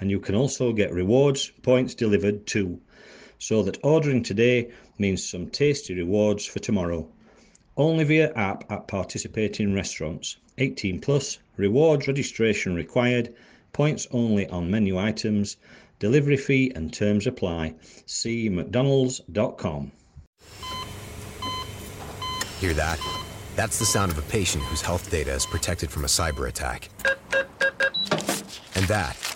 and you can also get rewards points delivered too. So that ordering today means some tasty rewards for tomorrow. Only via app at participating restaurants. 18 plus, rewards registration required, points only on menu items, delivery fee and terms apply. See mcdonalds.com. Hear that? That's the sound of a patient whose health data is protected from a cyber attack. And that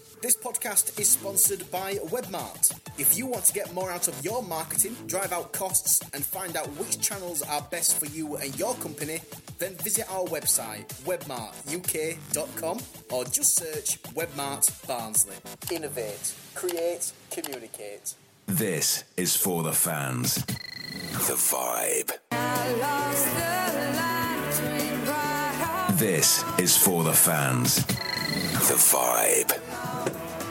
This podcast is sponsored by Webmart. If you want to get more out of your marketing, drive out costs, and find out which channels are best for you and your company, then visit our website, webmartuk.com, or just search Webmart Barnsley. Innovate, create, communicate. This is for the fans. The vibe. This is for the fans. The vibe.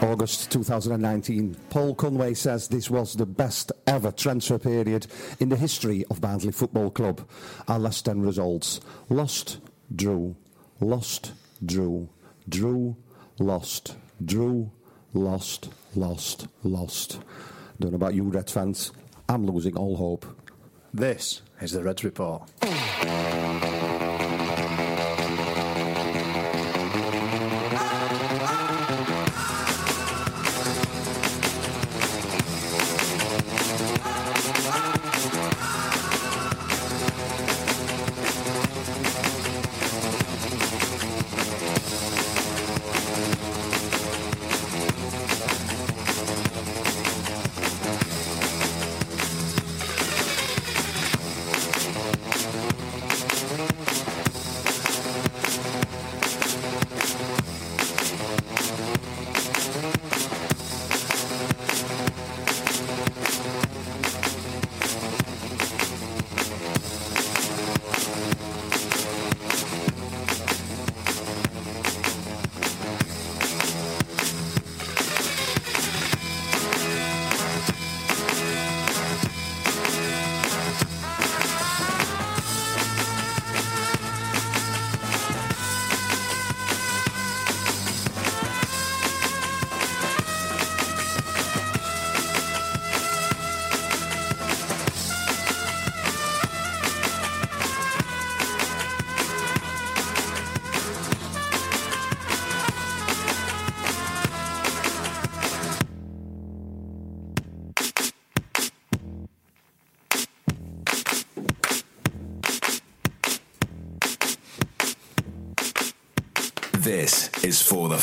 August 2019. Paul Conway says this was the best ever transfer period in the history of Barnsley Football Club. Our last 10 results lost, drew, lost, drew, drew, lost, drew, lost, lost, lost. Don't know about you, Reds fans. I'm losing all hope. This is the Reds Report.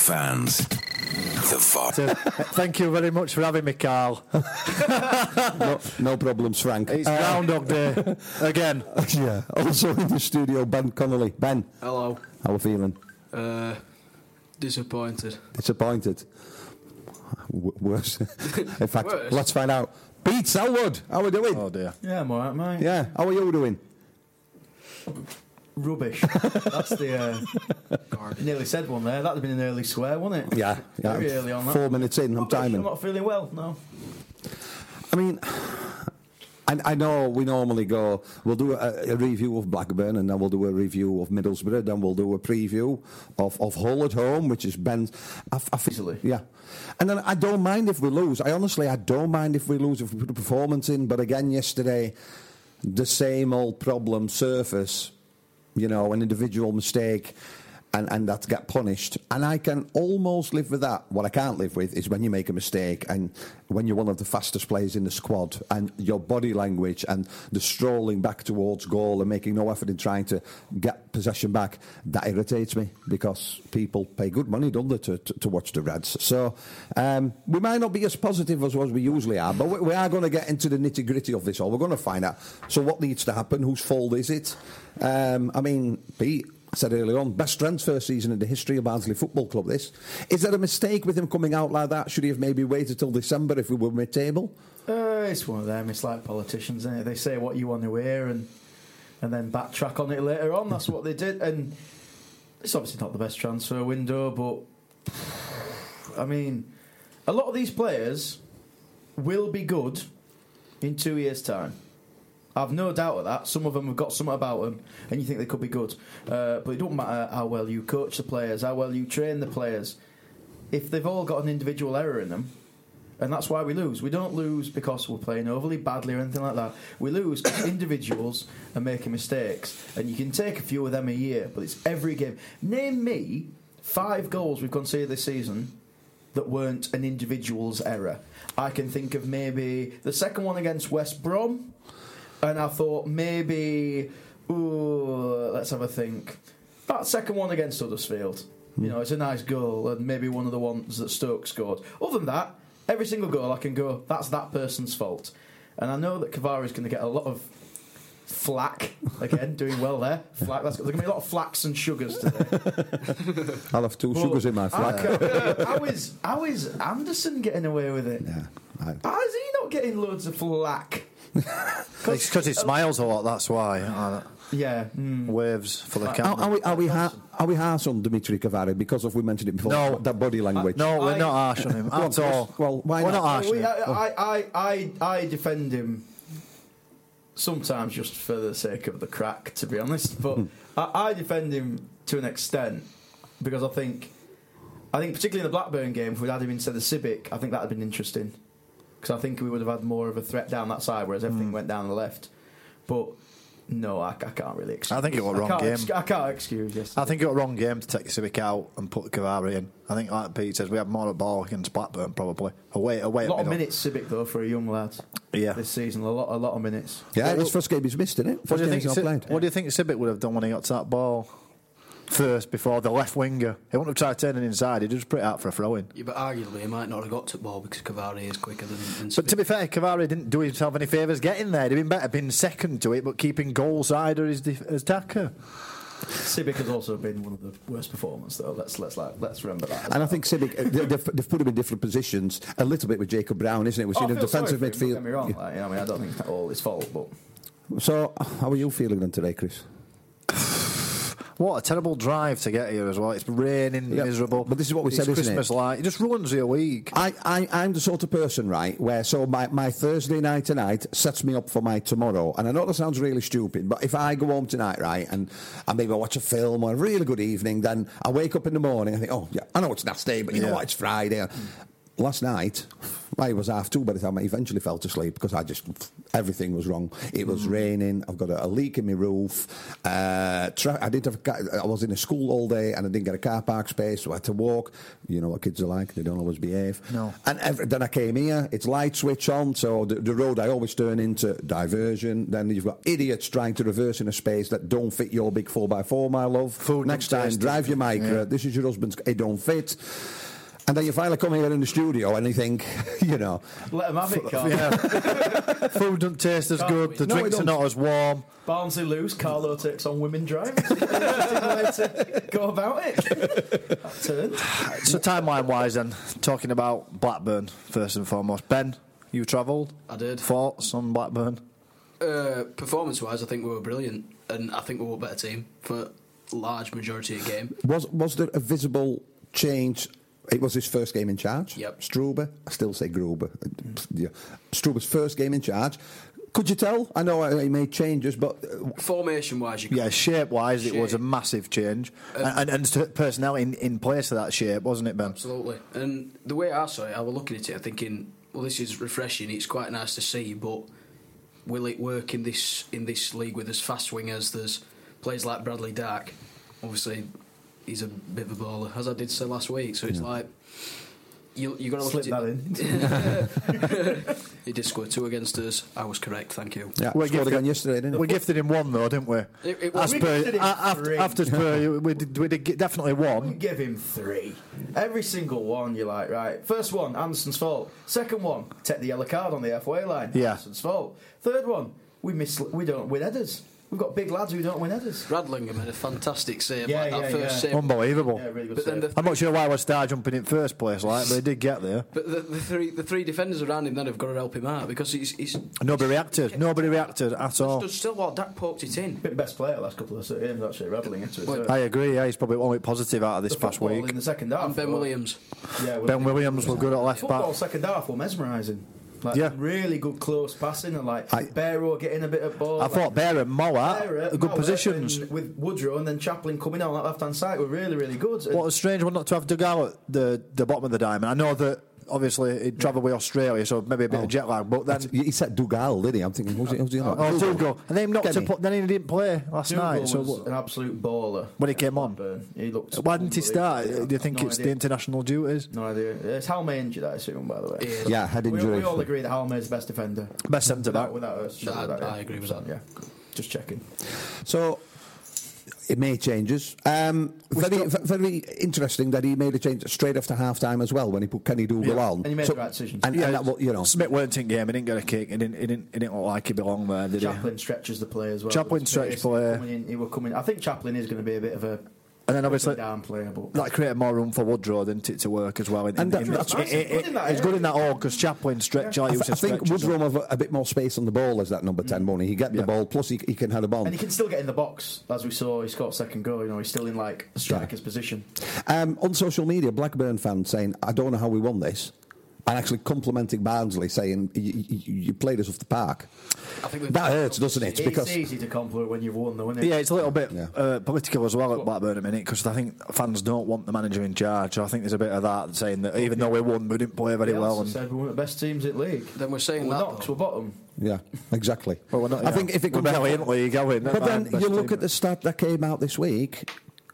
Is for the fans. The vibe. Thank you very much for having me, Carl. no, no problems, Frank. It's Groundhog Day again. yeah. Also in the studio, Ben Connolly. Ben, Hello. how are we feeling? Uh, disappointed. Disappointed. W- worse. in fact, Worse? let's find out. Pete Selwood, how are we doing? Oh dear. Yeah, I'm alright, mate. Yeah, how are you doing? Rubbish. That's the. Uh, you nearly said one there. That'd have been an early swear, wouldn't it? Yeah, yeah. Very early on that. Four minutes in, I'm Rubbish, timing. I'm not feeling well, no. I mean, I, I know we normally go, we'll do a, a review of Blackburn and then we'll do a review of Middlesbrough, then we'll do a preview of, of Hull at home, which is Ben's. I, I Easily. Yeah. And then I don't mind if we lose. I honestly, I don't mind if we lose, if we put a performance in. But again, yesterday, the same old problem surface, you know, an individual mistake. And, and that get punished. And I can almost live with that. What I can't live with is when you make a mistake and when you're one of the fastest players in the squad and your body language and the strolling back towards goal and making no effort in trying to get possession back, that irritates me because people pay good money, don't they, to, to, to watch the Reds. So um, we might not be as positive as, as we usually are, but we, we are going to get into the nitty gritty of this all. We're going to find out. So what needs to happen? Whose fault is it? Um, I mean, Pete, said earlier on, best transfer season in the history of Barnsley Football Club. This is there a mistake with him coming out like that? Should he have maybe waited till December if we were mid-table? Uh, it's one of them. It's like politicians, it? They say what you want to hear and and then backtrack on it later on. That's what they did. And it's obviously not the best transfer window, but I mean, a lot of these players will be good in two years' time. I've no doubt of that. Some of them have got something about them, and you think they could be good. Uh, but it don't matter how well you coach the players, how well you train the players. If they've all got an individual error in them, and that's why we lose. We don't lose because we're playing overly badly or anything like that. We lose because individuals are making mistakes, and you can take a few of them a year, but it's every game. Name me five goals we've conceded this season that weren't an individual's error. I can think of maybe the second one against West Brom, and I thought maybe, ooh, let's have a think. That second one against Huddersfield. You hmm. know, it's a nice goal, and maybe one of the ones that Stoke scored. Other than that, every single goal I can go, that's that person's fault. And I know that Cavaré's going to get a lot of flack again, doing well there. Flack. That's, there's going to be a lot of flax and sugars today. I'll have two sugars in my I flat. can't- how is how is Andersen getting away with it? Yeah, I- How is he not getting loads of flack? It's because he smiles a lot, that's why. Uh, Yeah. mm. waves for the camera. are we are we ha- are we harsh on Dimitri Cavaré because of we mentioned it before? No. that body language. no, we're I- not harsh on him at all. Well, why we're not? not harsh We- I, I, I, I defend him sometimes just for the sake of the crack, to be honest. But I, I defend him to an extent because I think, I think particularly in the Blackburn game, if we'd had him instead of Sibbick, I think that'd have been interesting because I think we would have had more of a threat down that side, whereas everything hmm. went down the left. But no, I, I can't really. Excuse. I think it was a wrong can't game. ex- I can't excuse. Yes, I think it was a wrong game to take Sibbick out and put Cavaré in. I think, like Pete says, we had more of the ball against Blackburn, probably. Away, away a at lot of minutes Sibbick though for a young lad. Yeah. this season a lot, a lot of minutes. Yeah, his first game he's missed, isn't it? What do, you think, he's Ci- played. what do you think Sibbick would have done when he got to that ball first before the left winger? He wouldn't have tried turning inside, he'd just put it out for a throw in. Yeah, but arguably he might not have got to the ball because Cavaré is quicker than. than But to be fair, Cavaré didn't do himself any favours getting there. He'd been better being second to it, but keeping goal side as, def- as attacker. Sibbick has also been one of the worst performers, though. Let's let's like, let's remember that. as And I think Sibbick, uh, they- they've, they've put him in different positions a little bit with Jacob Brown, isn't it? We've Oh, seen I a feel defensive midfield. Don't get me wrong. Like, you know, I mean, I don't think it's all his fault, but So, how are you feeling then today, Chris? What a terrible drive to get here as well. It's raining, Yeah, miserable. but this is what we it's said, isn't it? Christmas light. It just ruins your week. I, I, I'm the sort of person, right, where so my, my Thursday night tonight sets me up for my tomorrow. And I know that sounds really stupid, but if I go home tonight, right, and I maybe watch a film or a really good evening, then I wake up in the morning and think, oh, yeah, I know it's nasty, day, but you know what, it's Friday. Last night, I was half two by the time I eventually fell to sleep because I just, everything was wrong. It was raining, I've got a, a leak in my roof. Uh, tra- I didn't have a I was in a school all day and I didn't get a car park space, so I had to walk. You know what kids are like, they don't always behave. No. And every, then I came here, it's light switch on, so the, the road I always turn into diversion. Then you've got idiots trying to reverse in a space that don't fit your big 4x4, my love. Food Next time, drive your micro. Yeah. This is your husband's, it don't fit. And then you finally come here in the studio and you think, you know, let him have it, Carl. Yeah. Food doesn't taste as Can't good. we? The No, it drinks are don't. not as warm. Barnsley lose, Carlo takes on women driving. Interesting way to go about it. That turn. So timeline wise, then talking about Blackburn first and foremost. Ben, you travelled. I did. Thoughts on Blackburn? Uh, performance wise, I think we were brilliant, and I think we were a better team for large majority of the game. was was there a visible change? It was his first game in charge. Yep. Struber. I still say Gruber. Yeah. Struber's first game in charge. Could you tell? I know he made changes, but uh, Formation wise, you Yeah, shape wise, it was a massive change, and, and, and personnel in, in place of that shape, wasn't it, Ben? Absolutely. And the way I saw it, I was looking at it thinking, well, this is refreshing. It's quite nice to see, but will it work in this in this league with as fast wingers? As there's players like Bradley Dack. Obviously, he's a bit of a baller, as I did say last week. So it's like you you got to Slip look that at it. he did score two against us. I was correct. Thank you. Yeah, We scored gifted- again yesterday, didn't We he? gifted him one though, didn't we? It, it As was, per, gifted him a- after, three. after Spurs, we did, we did get definitely We one. give him three. Every single one, you're like, right. First one, Andersen's fault. Second one, take the yellow card on the halfway line. Yeah. Andersen's fault. Third one, we miss. We don't win headers. We've got big lads who don't win headers. Radlinger had a fantastic save. Yeah, like that yeah, first yeah. save. Unbelievable. Yeah, really good. But then save. the I'm not sure why we're star jumping in first place, like, but he did get there. But the, the three the three defenders around him then have got to help him out because he's he's Nobody reacted. Nobody reacted at all. stood still while Dack poked it in. been best player last couple of games actually, rattling into it. Well, I agree. Yeah, he's probably one bit positive out of this The past football week. in the second half. And Ben. Williams. Yeah, Ben Williams was good at left Football back. second half were mesmerising. Like Yeah. really good close passing and like I- Bähre getting a bit of ball. I like, thought Bähre and Mowatt Barrett, good Mowatt, positions. and with Woodrow and then Chaplin coming on that left hand side were really really good. And What a strange one not to have Dougall at the, the bottom of the diamond. I know that obviously he'd travelled with Australia, so maybe a bit of oh. jet lag, but then. He said Dougall, didn't he? I'm thinking, who's he? Who's he on? Oh, Dougall. And then, him not to put, then he didn't play last Dougall night. So what- an absolute baller When he came on? Blackburn. he looked. why didn't he start? unbelievable. Do you think No it's the international duties? No idea. It's Halme injured, I assume, by the way. Yeah, head injury. we all agree that Halme is the best defender. Best centre back. Without, without us. I- without- I agree with that. Yeah, just checking. So it made changes. Um, very, v- very interesting that he made a change straight after half time as well when he put Kenny Dougall Yeah, on. and he made So- the right decision. And, and that, you know, Smith weren't in game. He didn't get a kick. He didn't. He didn't. He didn't look like he belonged there, did Chaplin stretches the play as well. Chaplin It was stretched play. In, he were coming. I think Chaplin is going to be a bit of a he? And then obviously down player, that created more room for Woodrow, didn't it, to work as well. In, And in, that- in- that's it- it- good in that He's good in that all because Chaplin stretch. I, I, th- I think stretch. Woodrow have a, a bit more space on the ball as that number 10 money. He get the Yeah. ball, plus he, he can head a bomb. and he can still get in the box, as we saw. He scored second goal. You know, he's still in like a striker's position. Um, on social media, Blackburn fans saying, I don't know how we won this. And actually complimenting Barnsley, saying, you, you, you played us off the park. I think That hurts, doesn't it? It's Because easy to compliment when you've won, though, isn't it? Yeah, it's a little bit Yeah. uh, political as well at Blackburn a minute because I think fans don't want the manager in charge. So I think there's a bit of that saying that even though we won, we didn't play very He well. And said we're one of the best teams at league. Then we're saying we're that, not. We're bottom. Yeah, exactly. well, we're not, I think if it we're comes barely in league, are we? But then you look at the stat that came out this week.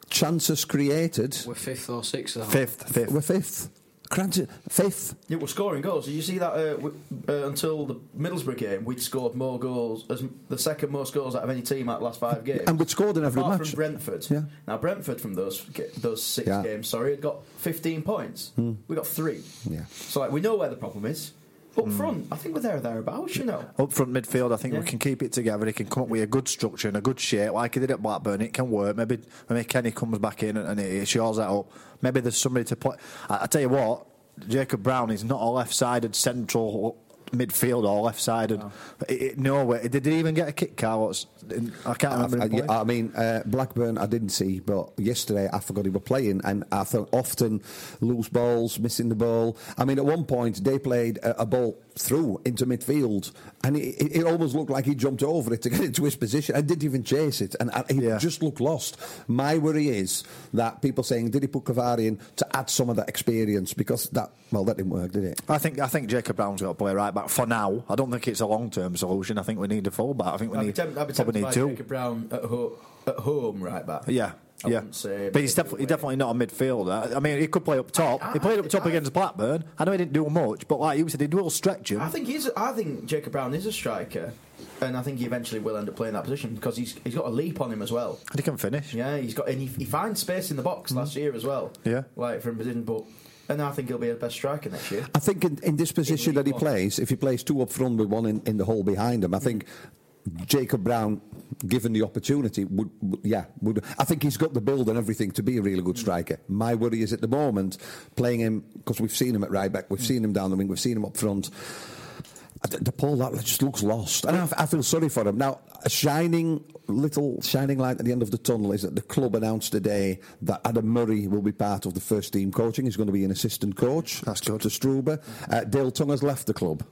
Chances created. We're fifth or sixth. fifth, fifth. We're fifth. Cranton, fifth. Yeah, we're scoring goals. Did you see that uh, w- uh, until the Middlesbrough game, we'd scored more goals, as the second most goals out of any team at the last five games. And we'd scored in every Apart match. from Brentford. Yeah. Now Brentford from those those six Yeah. Games, sorry, had got 15 points. We got three. Yeah. So like we know where the problem is. Up hmm. front, I think we're there or thereabouts. You know. Up front midfield, I think we can keep it together. He can come up with a good structure and a good shape, like he did at Blackburn. It can work. Maybe maybe Kenny comes back in and, and it shores that up. Maybe there's somebody to play. I, I tell you what, Jacob Brown is not a left-sided central midfield or left-sided. It, it, no way. Did he even get a kick, Carlos? I can't remember. I. I- I mean, uh, Blackburn, I didn't see, but yesterday I forgot he were playing, and I thought often loose balls, missing the ball. I mean, at one point they played a, a ball through into midfield, and it, it, it almost looked like he jumped over it to get into his position. I didn't even chase it, and I, he Yeah. just looked lost. My worry is that people saying, did he put Cavaré in to add some of that experience? Because that, well, that didn't work, did it? I think I think Jacob Brown's got to play right back for now. I don't think it's a long term solution. I think we need a full back. I think we I'd need temp- probably tempted need by two. Jacob Brown at, ho- at home, right back. Yeah, I yeah. wouldn't say but he's definitely way. definitely not a midfielder. I mean, he could play up top. I- he played up top I- against Blackburn. I know he didn't do much, but like you said, he will stretch him. I think he's. I think Jacob Brown is a striker, and I think he eventually will end up playing that position because he's he's got a leap on him as well. And he can finish. Yeah, he's got and he, he finds space in the box mm-hmm. last year as well. Yeah. like from position, but and I think he'll be a best striker next year. I think in, in this position League that he One. plays, if he plays two up front with one in, in the hole behind him, I mm. think Jacob Brown, given the opportunity, would, would yeah, would. I think he's got the build and everything to be a really good striker. My worry is at the moment playing him because we've seen him at right back, we've seen him down the wing, we've seen him up front. The, Paul that just looks lost, and I, I feel sorry for him. Now, a shining little shining light at the end of the tunnel is that the club announced today that Adam Murray will be part of the first team coaching. He's going to be an assistant coach. That's good. To Struber. Uh, Dale Tonge has left the club.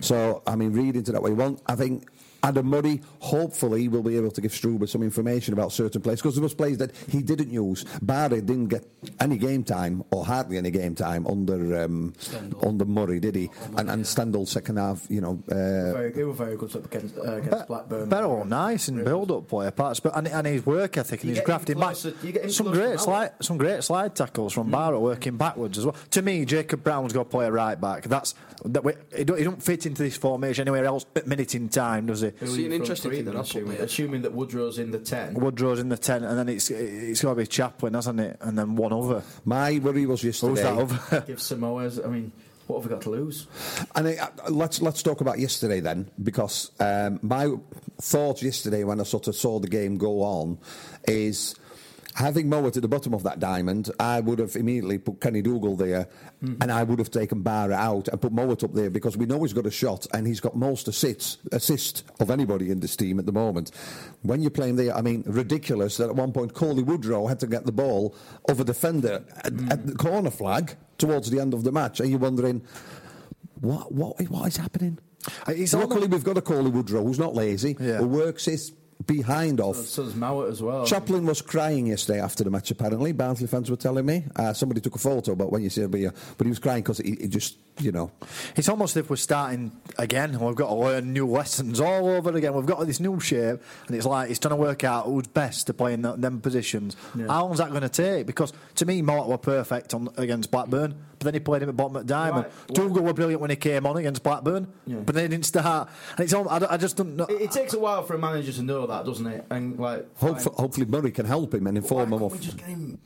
So, I mean, read into that way you want. I think Adam Murray, hopefully, will be able to give Struber some information about certain players because there was players that he didn't use. Bähre didn't get any game time or hardly any game time under um, under Murray, did he? And, and Stendel second half, you know. Uh, Very, they were very good against, uh, against Blackburn. Better nice and build up player parts, but and, and his work ethic and his grafting back. closer- you get him Some great slide, some great slide tackles from Barrett working backwards as well. To me, Jacob Brown's got to play a right back. That's that. We, he, don't, he don't fit into this formation anywhere else at minute in time, does he? Who See, an interesting thing three that assuming, there. assuming that Woodrow's in the ten. Woodrow's in the ten, and then it's it's got to be Chaplin, hasn't it? And then one other. my worry was yesterday. Who's that other? Give Samoa's. I mean, what have we got to lose? And uh, let's let's talk about yesterday then, because um, my thoughts yesterday when I sort of saw the game go on is having Mowatt at the bottom of that diamond, I would have immediately put Kenny Dougall there, and I would have taken Bähre out and put Mowatt up there because we know he's got a shot and he's got most assists assist of anybody in this team at the moment. When you're playing there, I mean, ridiculous that at one point Cauley Woodrow had to get the ball of a defender at, at the corner flag towards the end of the match, and you're wondering. What what what is happening? Luckily, almost- we've got a Cauley Woodrow who's not lazy, Yeah. who works his behind off. So does Mowatt as well. Chaplin was crying yesterday after the match. Apparently, Barnsley fans were telling me. Uh, somebody took a photo, but when you see it, but but he was crying because he, he just, you know, It's almost as if we're starting again. and We've got to learn new lessons all over again. We've got this new shape, and it's like it's trying to work out who's best to play in that, them positions. How long's that going to take? Because to me, Mort were perfect on, against Blackburn, but then he played him at bottom at Diamond. Right. Dougall were brilliant when he came on against Blackburn, Yeah. but then he didn't start. And it's all, I, don't- I just don't know. It, it takes a while for a manager to know that, doesn't it? And like, hope, fine. hopefully Murray can help him and Why inform him can't we of. just get him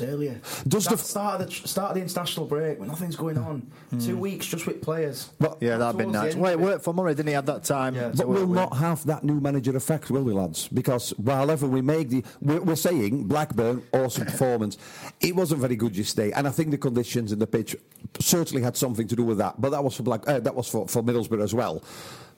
earlier? Does the Start, of the start of the international break when nothing's going on. Two weeks just with players. But- yeah, that'd been the nice. Well, it worked for Murray, didn't he? Had that time. Yeah. But we'll not have that new manager effect, will we, lads? Because whenever we make the, we're, we're saying Blackburn awesome performance. It wasn't very good yesterday, and I think the conditions in the pitch certainly had something to do with that. But that was for Black, uh, that was for, for Middlesbrough as well.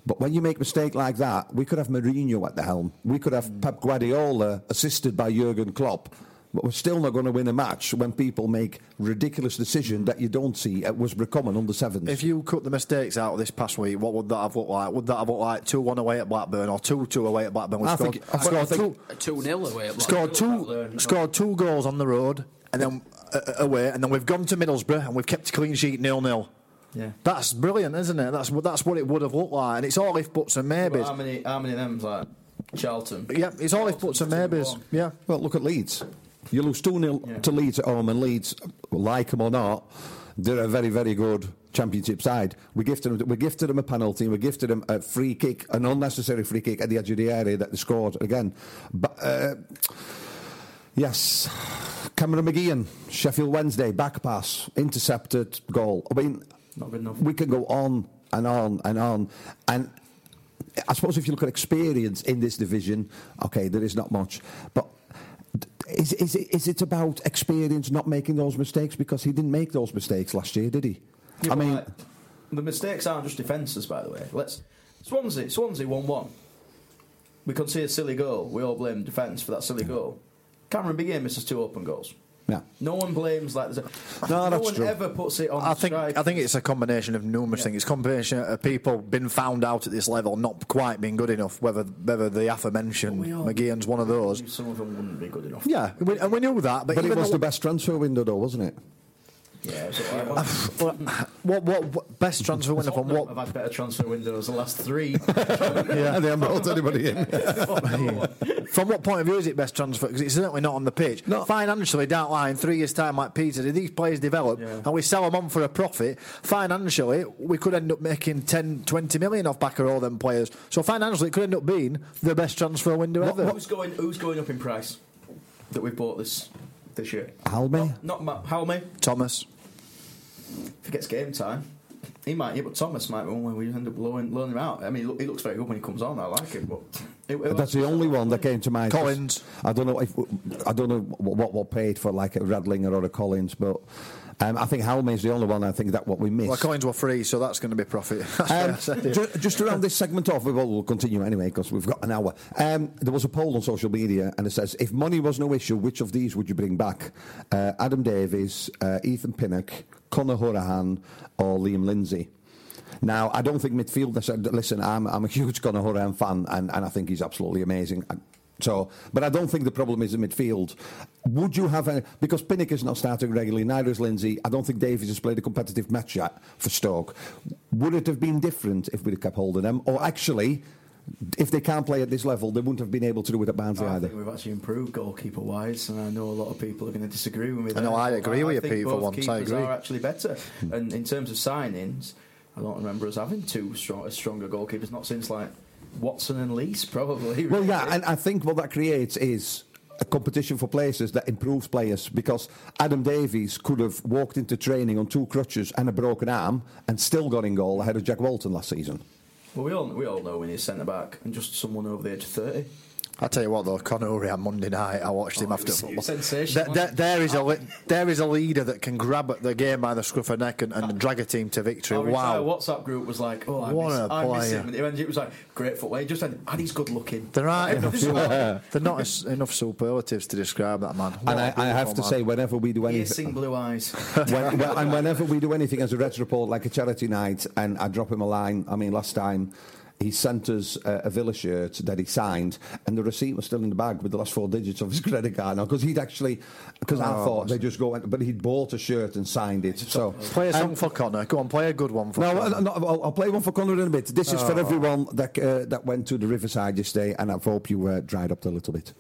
But when you make a mistake like that, we could have Mourinho at the helm. We could have Pep Guardiola assisted by Jurgen Klopp. But we're still not going to win a match when people make ridiculous decisions that you don't see at Westbrook Common under sevens. If you cut the mistakes out of this past week, what would that have looked like? Would that have looked like 2 1 away at Blackburn or 2 2 away at Blackburn? We I scored, think- I scored think- two, 2 0 away at scored, Blackburn. two, scored two goals on the road and then uh, uh, away, and then we've gone to Middlesbrough and we've kept a clean sheet nil nil. Yeah. That's brilliant, isn't it? That's what that's what it would have looked like, and it's all if buts and But maybes. how many? How many of them's like Charlton? Yeah, it's all if buts and maybes. Yeah. Well, look at Leeds. You lose 2 0 Yeah. to Leeds at home, and Leeds, like them or not, they're a very, very good championship side. We gifted them, we gifted them a penalty, we gifted them a free kick, an unnecessary free kick at the edge of the area that they scored again. But, uh, yes, Cameron McGeehan, Sheffield Wednesday, back pass, intercepted goal. I mean, Not good enough. we can go on and on and on. And I suppose if you look at experience in this division, okay, there is not much. But is, is, it, is it about experience not making those mistakes? Because he didn't make those mistakes last year, did he? Yeah, I mean, like, the mistakes aren't just defences, by the way. Let's Swansea, Swansea one one. We can see a silly goal. We all blame defence for that silly goal. Cameron Begin misses two open goals. Yeah. No one blames like No, no that's one true. ever puts it on. I think strike. I think it's a combination of numerous Yeah. things. It's a combination of people being found out at this level, not quite being good enough. Whether whether the aforementioned We all- McGeehan's one of those. Some of them wouldn't be good enough. Yeah, we, and we knew that. But, But it was though- the best transfer window, though, wasn't it? Yeah, so I, what, what, what best transfer window from I've had better transfer windows the last three. yeah, they haven't brought anybody in. From what point of view is it best transfer? Because it's certainly not on the pitch. No. Financially, down line, three years' time, like Peter, did these players develop Yeah. and we sell them on for a profit? Financially, we could end up making 10, 20 million off back of all them players. So financially, it could end up being the best transfer window ever. who's going? Who's going up in price that we've bought this this year? Halme? Not, not Ma- Halme. Thomas. If he gets game time, he might. Yeah, but Thomas might be one where we end up loaning, loaning him out. I mean, he, looks very good when he comes on. I like him, but it, it That's the only one that came to mind. Collins. I don't know if I don't know what what paid for like a Radlinger or a Collins, but um, I think Halme's the only one. I think that what we missed. Well, coins were free, so that's going to be profit. Um, fair ju- just to round this segment off, we will we'll continue anyway because we've got an hour. Um, there was a poll on social media and it says, if money was no issue, which of these would you bring back? Uh, Adam Davies, uh, Ethan Pinnock, Conor Hourihane, or Liam Lindsay? Now, I don't think midfield. Listen, I'm, I'm a huge Conor Hourihane fan, and, and I think he's absolutely amazing. So, but I don't think the problem is in midfield. Would you have any? Because Pinnock is not starting regularly, neither is Lindsay. I don't think Davies has played a competitive match yet for Stoke. Would it have been different if we'd have kept holding them, or actually? If they can't play at this level, they wouldn't have been able to do it at Barnsley I either. think we've actually improved goalkeeper wise, and I know a lot of people are going to disagree with me. I know, I but agree with you, think Pete, for both once, I keepers agree. Are actually better, and in terms of signings, I don't remember us having two strong, stronger goalkeepers. Not since like Watson and Lees, probably. Well, yeah, and I think what that creates is a competition for places that improves players because Adam Davies could have walked into training on two crutches and a broken arm and still got in goal ahead of Jack Walton last season. Well, we all we all know when he's centre back and just someone over the age of thirty. I tell you what, though, Conor Uri on Monday night, I watched him Oh, after it was football. sensational, There- there- there is a there is a leader that can grab at the game by the scruff of neck and, and ah. drag a team to victory. Our entire Wow, WhatsApp group was like, "Oh, I What miss, a I miss him," and it was like, "Great football." He just said, "And he's good looking." there aren't enough, It was like, there are not as- enough superlatives to describe that man. What and I have to beautiful say, whenever we do anything, Piercing blue eyes. when, when- and whenever we do anything as a Reds report, like a charity night, and I drop him a line. I mean, last time he sent us a, a Villa shirt that he signed, and the receipt was still in the bag with the last four digits of his credit card. Now, because he'd actually, because I Oh, thought they just go, but he'd bought a shirt and signed it. So play a song for Connor. Go on, play a good one for. No, Conor. no, I'll, I'll play one for Conor in a bit. This is for everyone that uh, that went to the Riverside yesterday, and I hope you uh, dried up a little bit.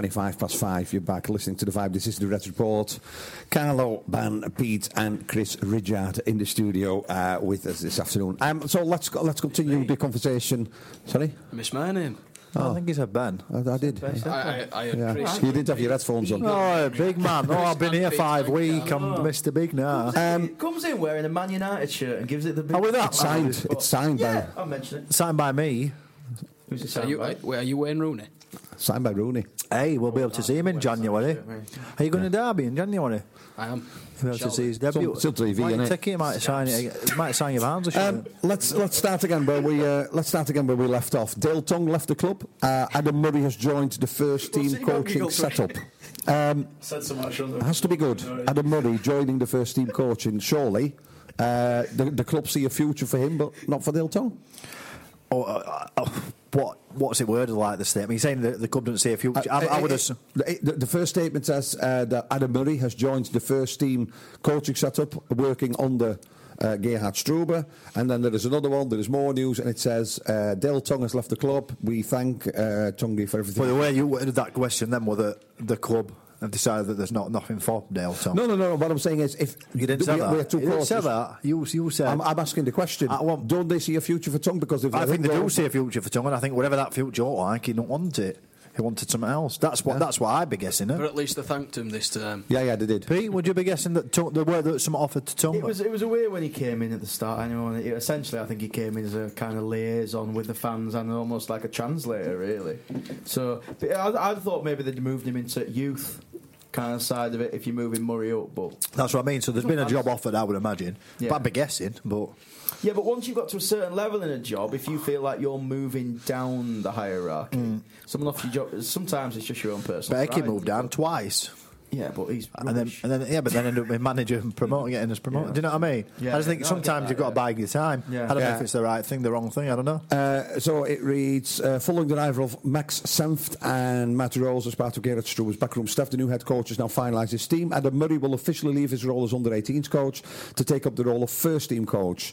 25 past 5, you're back listening to The Vibe. This is the Red Report. Carlo, Ban, Pete, and Chris Ridgard in the studio uh, with us this afternoon. Um, so let's go, let's continue the conversation. Sorry? Miss my name. I think he said Ben. I, I did. I, I, I Yeah. Chris. You didn't have your headphones on. Oh, big man. Oh, I've been here five weeks. I'm Mr. Big now. Um, comes in wearing a Man United shirt and gives it the big. Oh, with that? It's signed. It's signed Yeah, by I'll mention it. Signed by me. Who's it Are signed you, by? wait, are you Wayne Rooney? Signed by Rooney. Hey, we'll be able to see him in January. Are you going to Derby in January? I am. We'll be able to see his debut. Still- still TV, Might innit? take it, might sign it. Might sign your hands. Um, let's let's start again where we uh, let's start again where we left off. Dale Tonge left the club. Uh, Adam Murray has joined the first team he coaching setup. Um, Said so much on the. It has to be good. Adam Murray joining the first team coaching, surely. Uh, the, the club see a future for him, but not for Dale Tonge. Oh, uh, uh, what what's it worded like the statement? He's saying that the club doesn't see a future. I, I would Uh, have. the, the- the first statement says uh, that Adam Murray has joined the first team coaching setup, working under uh, Gerhard Struber. And then there is another one, there is more news, and it says uh, Dale Tonge has left the club. We thank uh, Tonge for everything. Well, the way you worded that question then, whether the club have decided that there's not nothing for Dale Tom. no, no, no. What I'm saying is, if You didn't we, say that. we have two you didn't say that. You, you said. I'm, I'm asking the question. I want- don't they see a future for Tonge? Because if I think they do see a future for Tonge, and I think whatever that future looked like, he don't want it. He wanted something else. That's what. That's what I'd be guessing. But Eh? at least they thanked him this time. Yeah, yeah, they did. Pete, would you be guessing that Tonge, the word that someone offered to Tonge? It was it was a weird when he came in at the start. Anyway, it, essentially, I think he came in as a kind of liaison with the fans and almost like a translator, really. So I, I thought maybe they'd moved him into youth kind of side of it if you're moving Murray up, but That's what I mean. So there's been a job offered, I would imagine. Yeah. But I'd be guessing. But Yeah, but once you've got to a certain level in a job, if you feel like you're moving down the hierarchy, mm. someone off your job, sometimes it's just your own personal. Becky moved down twice. Yeah, but he's And then, rubbish. and then, yeah, but then ended up being manager and promoting getting us promoted. Yeah. Do you know what I mean? Yeah, I just think no, sometimes that, you've got to yeah. bide your time. Yeah. I don't know if it's the right thing, the wrong thing. I don't know. Uh, so it reads, uh, following the arrival of Max Senft and Matt Rose as part of Gerhard Struber's backroom staff, the new head coach has now finalised his team. Adam Murray will officially leave his role as under-18s coach to take up the role of first-team coach.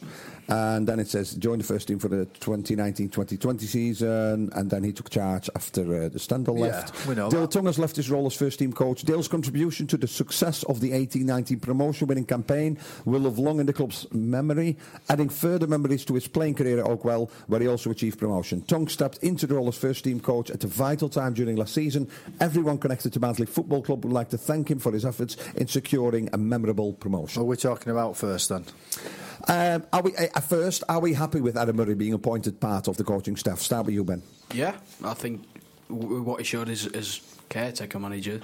And then it says, joined the first team for the 2019-2020 season, and then he took charge after uh, the Stendel Yeah, left. we know Dale that. Tonge has left his role as first-team coach. Dale's contribution to the success of the 18-19 promotion-winning campaign will live long in the club's memory, adding further memories to his playing career at Oakwell, where he also achieved promotion. Tonge stepped into the role as first-team coach at a vital time during last season. Everyone connected to Barnsley Football Club would like to thank him for his efforts in securing a memorable promotion. What are we talking about first then? Um, are we, uh, first, are we happy with Adam Murray being appointed part of the coaching staff? Start with you, Ben. Yeah, I think w- what he showed is, as caretaker manager,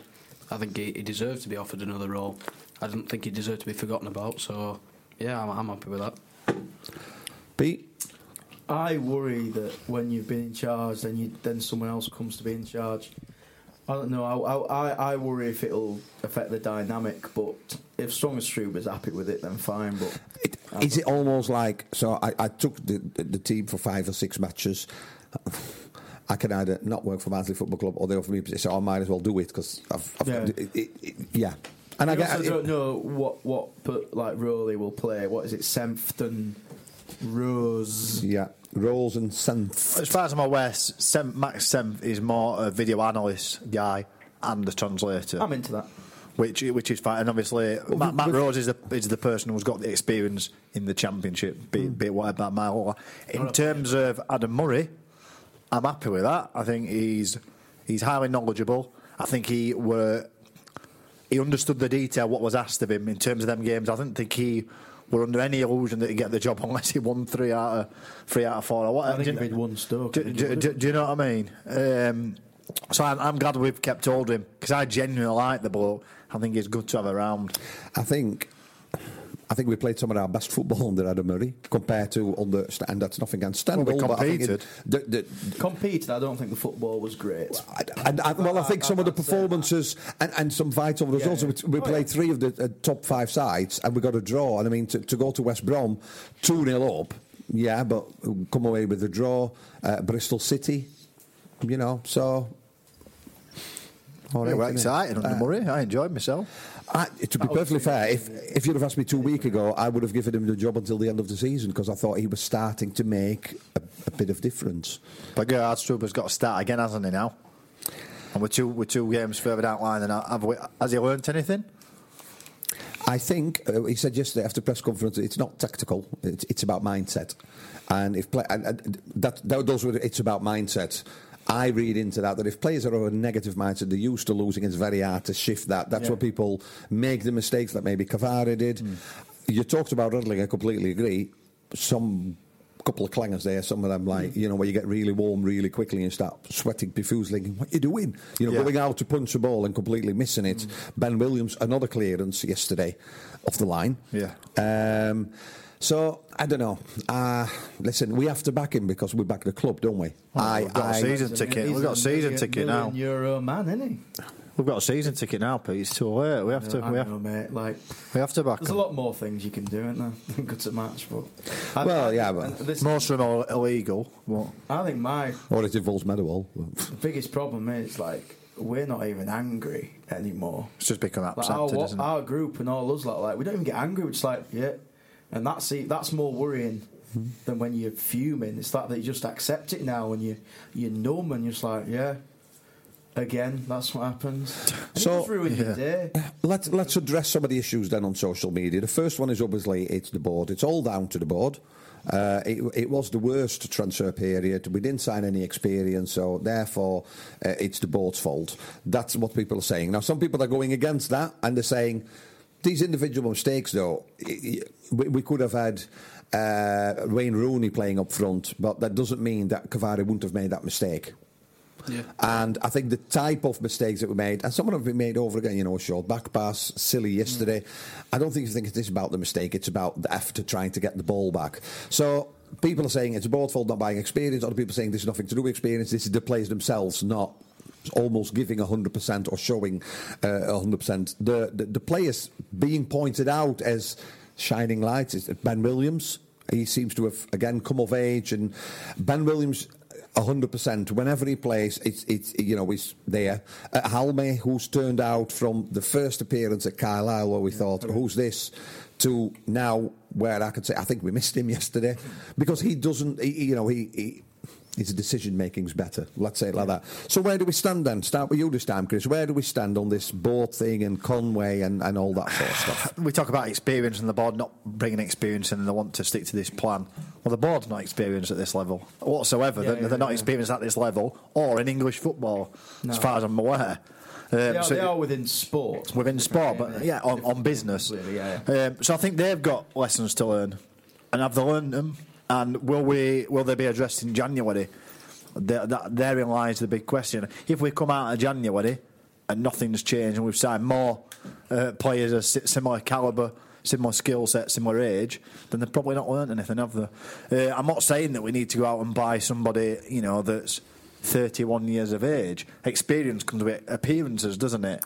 I think he, he deserved to be offered another role. I didn't think he deserved to be forgotten about. So, yeah, I'm, I'm happy with that. Pete? I worry that when you've been in charge, then you then someone else comes to be in charge. I don't know. I, I, I worry if it'll affect the dynamic. But if Strong as Struber's happy with it, then fine. But It, is it almost like so? I, I took the, the the team for five or six matches. I can either not work for Barnsley Football Club or they offer me a position. So I might as well do it because I've, I've Yeah. it, it, it, yeah. And I I also it- don't know what what put, like Rowley will play. What is it? Sempton, Rose. yeah, Rolls and Senft. As far as I'm aware, Sem, Max Sem is more a video analyst guy and a translator. I'm into that. which which is fine. And obviously, Matt, Matt Rose is the is the person who's got the experience in the championship, be, mm. be it whatever that might. In terms of Adam Murray, I'm happy with that. I think he's he's highly knowledgeable. I think he were he understood the detail what was asked of him in terms of them games. I didn't think he were under any illusion that he'd get the job unless he won three out of three out of four or I whatever. think Do if you- he'd won Stoke, do, do- do- do you know what I mean? Um, so I'm, I'm glad we've kept hold of him because I genuinely like the bloke. I think he's good to have around. I think. I think we played some of our best football under Adam Murray compared to under, and that's nothing against Stendel. Well, we but I think it- competed. the, the, Competed. I don't think the football was great. And, and, well, I think some of the performances and, and some vital results. yeah. We, we Oh, played yeah. three of the uh, top five sides, and we got a draw. And I mean, to, to go to West Brom two 0 up, yeah, but come away with a draw. Uh, Bristol City, you know, so All Yeah, we're excited under Uh, Murray. I enjoyed myself. I, to be perfectly fair, if if you'd have asked me two weeks ago, I would have given him the job until the end of the season because I thought he was starting to make a, a bit of difference. But Gerhard Struber's got to start again, hasn't he now? And we're two, we're two games further down the line. And have we, has he learnt anything? I think uh, he said yesterday after press conference, it's not tactical; it's, it's about mindset. And if play, and, and that, that those were it's about mindset. I read into that that if players are of a negative mindset, they're used to losing. It's very hard to shift that. That's Yeah. where people make the mistakes that maybe Cavaré did. Hmm. You talked about Radlinger. I completely agree. Some couple of clangers there. Some of them hmm. like you know where you get really warm really quickly and start sweating profusely. What you doing? You know, Yeah. going out to punch a ball and completely missing it. Hmm. Ben Williams, another clearance yesterday off the line. Yeah. Um, so I don't know. Uh, listen, we have to back him because we back the club, don't we? I, we've got a I- season ticket. We've got a season ticket now. Million euro man, isn't he? We've got a season ticket now, Pete. It's too late. We have to. I We know, have, mate. Like, we have to back him. there's a lot more things you can do, isn't there? than go to match, but I, Well, I, yeah, and but- this, Most of them are illegal. But I think my or it involves Meadowhall. the biggest problem is like we're not even angry anymore. it's just become Like accepted, our, isn't it? our group and all us like, like we don't even get angry. We're just like yeah, and that's it, that's more worrying than when you're fuming. It's like that you just accept it now and you you're numb and you're just like yeah. Again, that's what happens. And So- it just ruins your day. Let's let's address some of the issues then on social media. The first one is obviously it's the board. It's all down to the board. Uh, it, it was the worst transfer period. We didn't sign any experience, so therefore uh, it's the board's fault. That's what people are saying. Now, some people are going against that and they're saying these individual mistakes, though, we, we could have had uh, Wayne Rooney playing up front, but that doesn't mean that Cavaré wouldn't have made that mistake. Yeah. And I think the type of mistakes that we made, and some of them have been made over again, you know, short back pass, silly yesterday. I don't think you think it is about the mistake, it's about the effort of trying to get the ball back. So people are saying it's a board fault not buying experience, other people are saying this is nothing to do with experience, this is the players themselves not almost giving 100% or showing uh, 100%. The, the, the players being pointed out as shining lights is Ben Williams. He seems to have, again, come of age, and Ben Williams hundred percent. Whenever he plays, it's it's you know he's there. Uh, Halme, who's turned out from the first appearance at Carlisle, where we thought, who's this, to now where I could say I think we missed him yesterday because he doesn't. He, you know he. he his decision making's better. Let's say it like that. So where do we stand then? Start with you this time, Chris. Where do we stand on this board thing and Conway and, and all that sort of stuff? we talk about experience and the board not bringing experience in and they want to stick to this plan. Well, the board's not experienced at this level whatsoever. Yeah, they're, yeah, they're not yeah. experienced at this level or in English football, No. as far as I'm aware. Um, They are, so- they are within sport. within sport, but yeah, on, on business. Really, yeah, Um, so I think they've got lessons to learn, and have they learned them? And will we? Will they be addressed in January? There, that, therein lies the big question. If we come out of January and nothing's changed, and we've signed more uh, players of similar calibre, similar skill set, similar age, then they've probably not learned anything, have they? Uh, I'm not saying that we need to go out and buy somebody, you know, that's 31 years of age. Experience comes with appearances, doesn't it?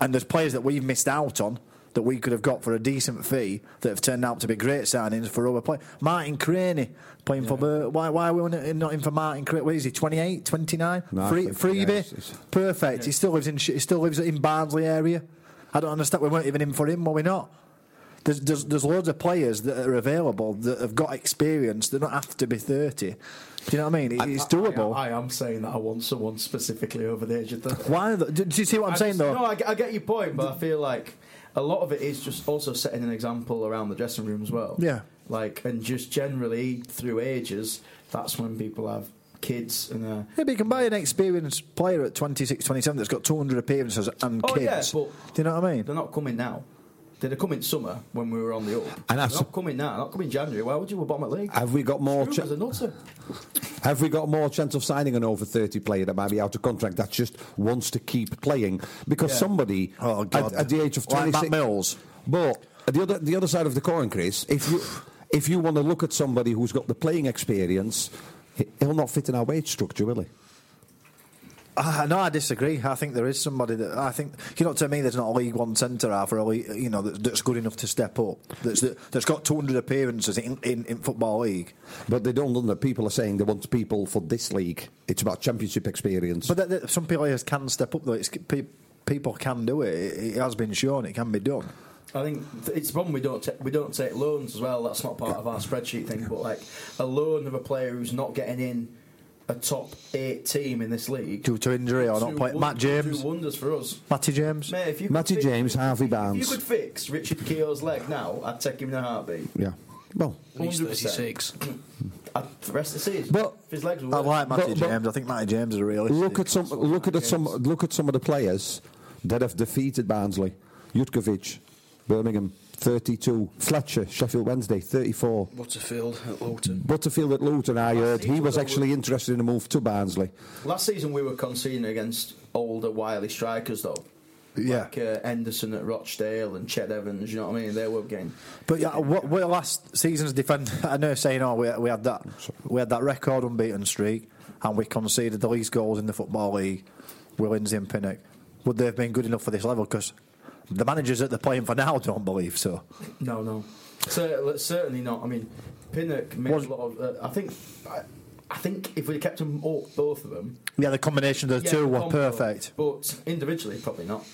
And there's players that we've missed out on that we could have got for a decent fee that have turned out to be great signings for other players. Martin Cranie playing for Bur- why why are we not- not in for Martin Cranie? What is he? 28, 29? No, Free, think- freebie, yeah, it's- it's- perfect. He still lives in he still lives in Barnsley area. I don't understand. We weren't even in for him, were we not? There's, there's, there's loads of players that are available that have got experience. They don't have to be 30. Do you know what I mean? It- it's doable. I, I am saying that I want someone specifically over the age of 30. Why? Do, do you see what I'm I saying just- though? No, I, get- I get your point, but I feel like a lot of it is just also setting an example around the dressing room as well. Yeah. Like, and just generally through ages, that's when people have kids and uh, Yeah, but you can buy an experienced player at 26, 27 that's got 200 appearances and Oh, yeah, kids. but- Do you know what I mean? they're not coming now. They'd have come in summer when we were on the up. And they're not coming now. Not coming January. Why would you? We're bottom of the league. Have we got more? Struber's Ch- a nutter. Have we got more chance of signing an over 30 player that might be out of contract that just wants to keep playing? Because Yeah. somebody Oh, at, God. at the age of 26. Matt Mills. But at the other, the other side of the coin, Chris, if you, if you want to look at somebody who's got the playing experience, he'll not fit in our wage structure, will he? Uh, no, I disagree. I think there is somebody that I think you know. To me, there's not a League One centre half or a league, you know that, that's good enough to step up. That's that's got 200 appearances in, in, in football league. But they don't. That people are saying they want people for this league. It's about championship experience. But th- th- some players can step up though. It's, pe- people can do it. it. It has been shown. It can be done. I think th- it's a problem we don't ta- we don't take loans as well. That's not part of our spreadsheet thing. But like a loan of a player who's not getting in a top eight team in this league Due to injury or not do play. won- Matt do James, wonders for us. Matty James. Mate, if you could Matty fix- James, Harvey Barnes. If you could fix Richard Keogh's leg now, I'd take him in a heartbeat. yeah. Well, And he's 100%. 36. I'd, the rest of the season. But- if his legs were I working. like Matty But- but- James. I think Matty James is a realistic. look at some. Look at some. Look at some of the players that have defeated Barnsley. Jutkiewicz, Birmingham, 32. Fletcher, Sheffield Wednesday, 34. Butterfield at Luton. Butterfield at Luton, I heard he was though actually interested in a move to Barnsley. Last season we were conceding against older, wily strikers though. Yeah. Like uh, Henderson at Rochdale and Ched Evans, you know what I mean? They were getting. But yeah, what, what last season's defend? I know saying, oh, we, we had that we had that record unbeaten streak, and we conceded the least goals in the football league. With Lindsay and Pinnock, would they have been good enough for this level? Because the managers that they're playing for now don't believe so. No, no. So, certainly not. I mean, Pinnock made Was- a lot of. Uh, I think. I, I think if we kept them all, both of them, Yeah, the combination of the yeah, two were perfect. But individually, probably not.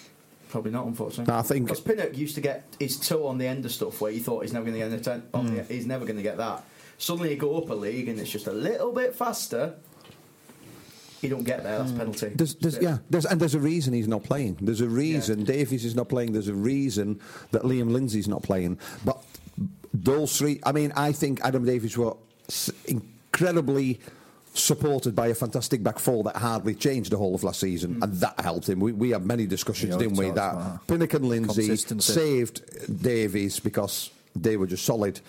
Probably not, unfortunately. No, I think- because Pinnock used to get his toe on the end of stuff where he thought he's never going to get an atten- on Hmm. the, he's never going to get that. Suddenly, you go up a league and it's just a little bit faster. He don't get there. That's Hmm. penalty. There's, there's, yeah, there's, and there's a reason he's not playing. There's a reason Davies is not playing. There's a reason that Liam Lindsay's not playing. But those three, I mean, I think Adam Davies were incredibly supported by a fantastic back four that hardly changed the whole of last season, and that helped him. We, we had many discussions. Yeah, didn't we? That about Pinnock and Lindsay saved Davies because they were just solid.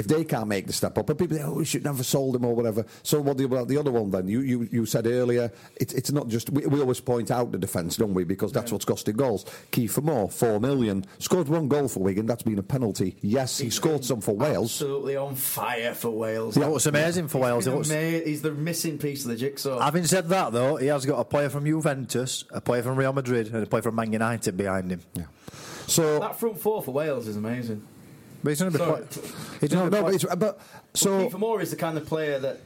If they can't make the step up, and people say, "Oh, we should never sold him" or whatever. So what about the other one then? You you, you said earlier, it, it's not just we, we always point out the defence, don't we? Because that's what's costing goals. Kieffer Moore, four million, scored one goal for Wigan. That's been a penalty. Yes, he scored some for Wales. Absolutely on fire for Wales. He looks amazing for He's Wales. been He looks- ama- he's the missing piece of the jigsaw. Having said that, though, he has got a player from Juventus, a player from Real Madrid, and a player from Man United behind him. Yeah. So that front four for Wales is amazing. But he's going to be. Sorry. Play- he's no, gonna no, but, it's, but So so Kieffer Moore is the kind of player that,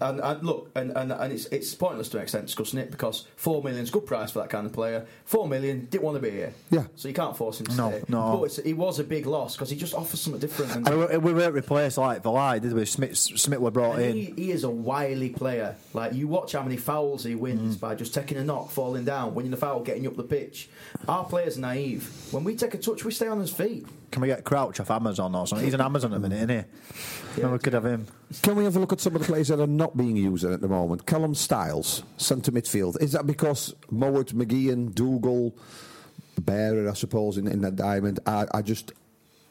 and, and look, and, and, and it's it's pointless to an extent discussing it because four million is good price for that kind of player. Four million didn't want to be here, Yeah. So you can't force him to No, stay. no. But it's, he was a big loss because he just offers something different. And, And we, we weren't replaced like Valai, did we? Smith, Smith were brought and in. he, he is a wily player. Like you watch how many fouls he Mm. wins by just taking a knock, falling down, winning the foul, getting up the pitch. Our players are naive. When we take a touch, we stay on his feet. Can we get Crouch off Amazon or something? He's on Amazon at the minute, isn't he? No, we could have him. Can we have a look at some of the players that are not being used at the moment? Callum Styles, centre midfield. Is that because Mowatt, McGeehan, Dougall, Bähre, I suppose, in, in that diamond, are, are just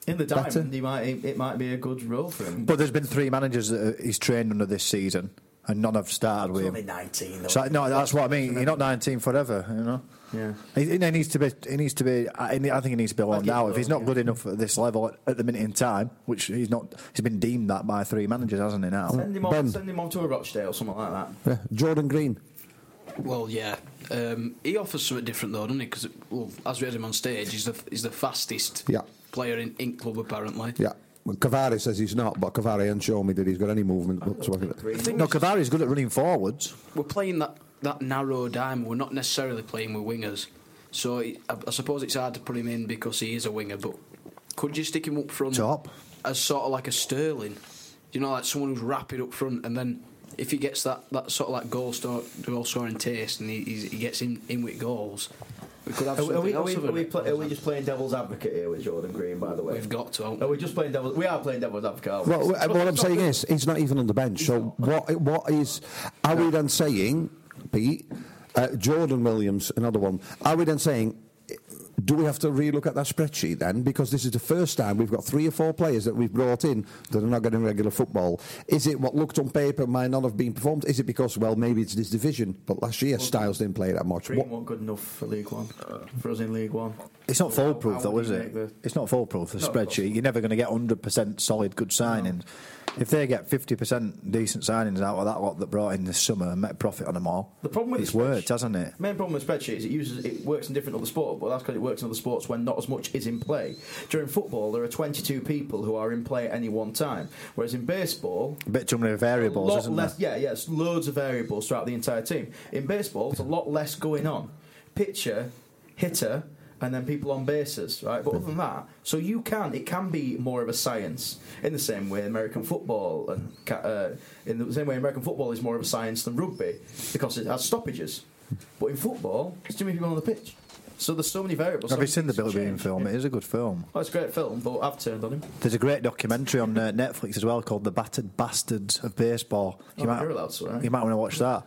In the Better. diamond, he might it might be a good role for him. But there's been three managers that he's trained under this season, and none have started with He's him. only nineteen. Though. So, no, that's what I mean. You're not 19 forever, you know. Yeah. He, he needs to be. He needs to be. I, I think he needs to be loaned give out. If he's not yeah. good enough at this level at, at the minute in time, which he's not, he's been deemed that by three managers, hasn't he? Now. Send him, on, Ben. send him on to a Rochdale, or something like that. yeah, Jordan Green. Well, yeah. Um, he offers something different though, doesn't he? Because well, as we had him on stage, he's the he's the fastest Yeah. player in, in club apparently. Yeah. Well, Cavaré says he's not, but Cavaré hasn't shown me that he's got any movement whatsoever. The thing No, is, Cavaré's good at running forwards. we're playing that, that narrow diamond. We're not necessarily playing with wingers. So I, I suppose it's hard to put him in because he is a winger. But could you stick him up front Top. as sort of like a Sterling? You know, like someone who's rapid up front, and then if he gets that, that sort of like goal store, goal scoring taste, and he, he gets in, in with goals, we could have Are, we- are, we, are, we, of are, we it. pla- are we just playing devil's advocate here with Jordan Green? By the way, We've got to. haven't Are we? we just playing devil's? We are playing devil's advocate. aren't we? Well, what I'm saying not is, he's not even on the bench. So what? What is? Are we then saying, Pete, uh, Jordan Williams, another one? Are we then saying? Do we have to relook at that spreadsheet then? Because this is the first time we've got three or four players that we've brought in that are not getting regular football. Is it what looked on paper might not have been performed? Is it because, well, maybe it's this division? But last year, Styles didn't play that much. Green What, wasn't good enough for League One. For us in League One. It's not foolproof, though, is it? the- It's not foolproof. The No, spreadsheet. You're never going to get 100 percent solid good signings. If they get 50% decent signings out of that lot that brought in this summer and made profit on them all, The problem with it's worked, hasn't it? Main problem with spreadsheet is it uses it works in different other sports, but that's because it works in other sports when not as much is in play. During football, there are 22 people who are in play at any one time, whereas in baseball, A bit too many variables, a lot isn't less. there? Yeah, yeah, it's loads of variables throughout the entire team. In baseball, there's a lot less going on. Pitcher, hitter. And then people on bases, right? But other than that, so you can, it can be more of a science in the same way American football and uh, in the same way American football is more of a science than rugby because it has stoppages. But in football, there's too many people on the pitch, so there's so many variables. Have so you seen the Billy Beane film? It is a good film. Oh, it's a great film, but I've turned on him. There's a great documentary on uh, Netflix as well called The Battered Bastards of Baseball. Oh, allowed to swear. You might want to watch that.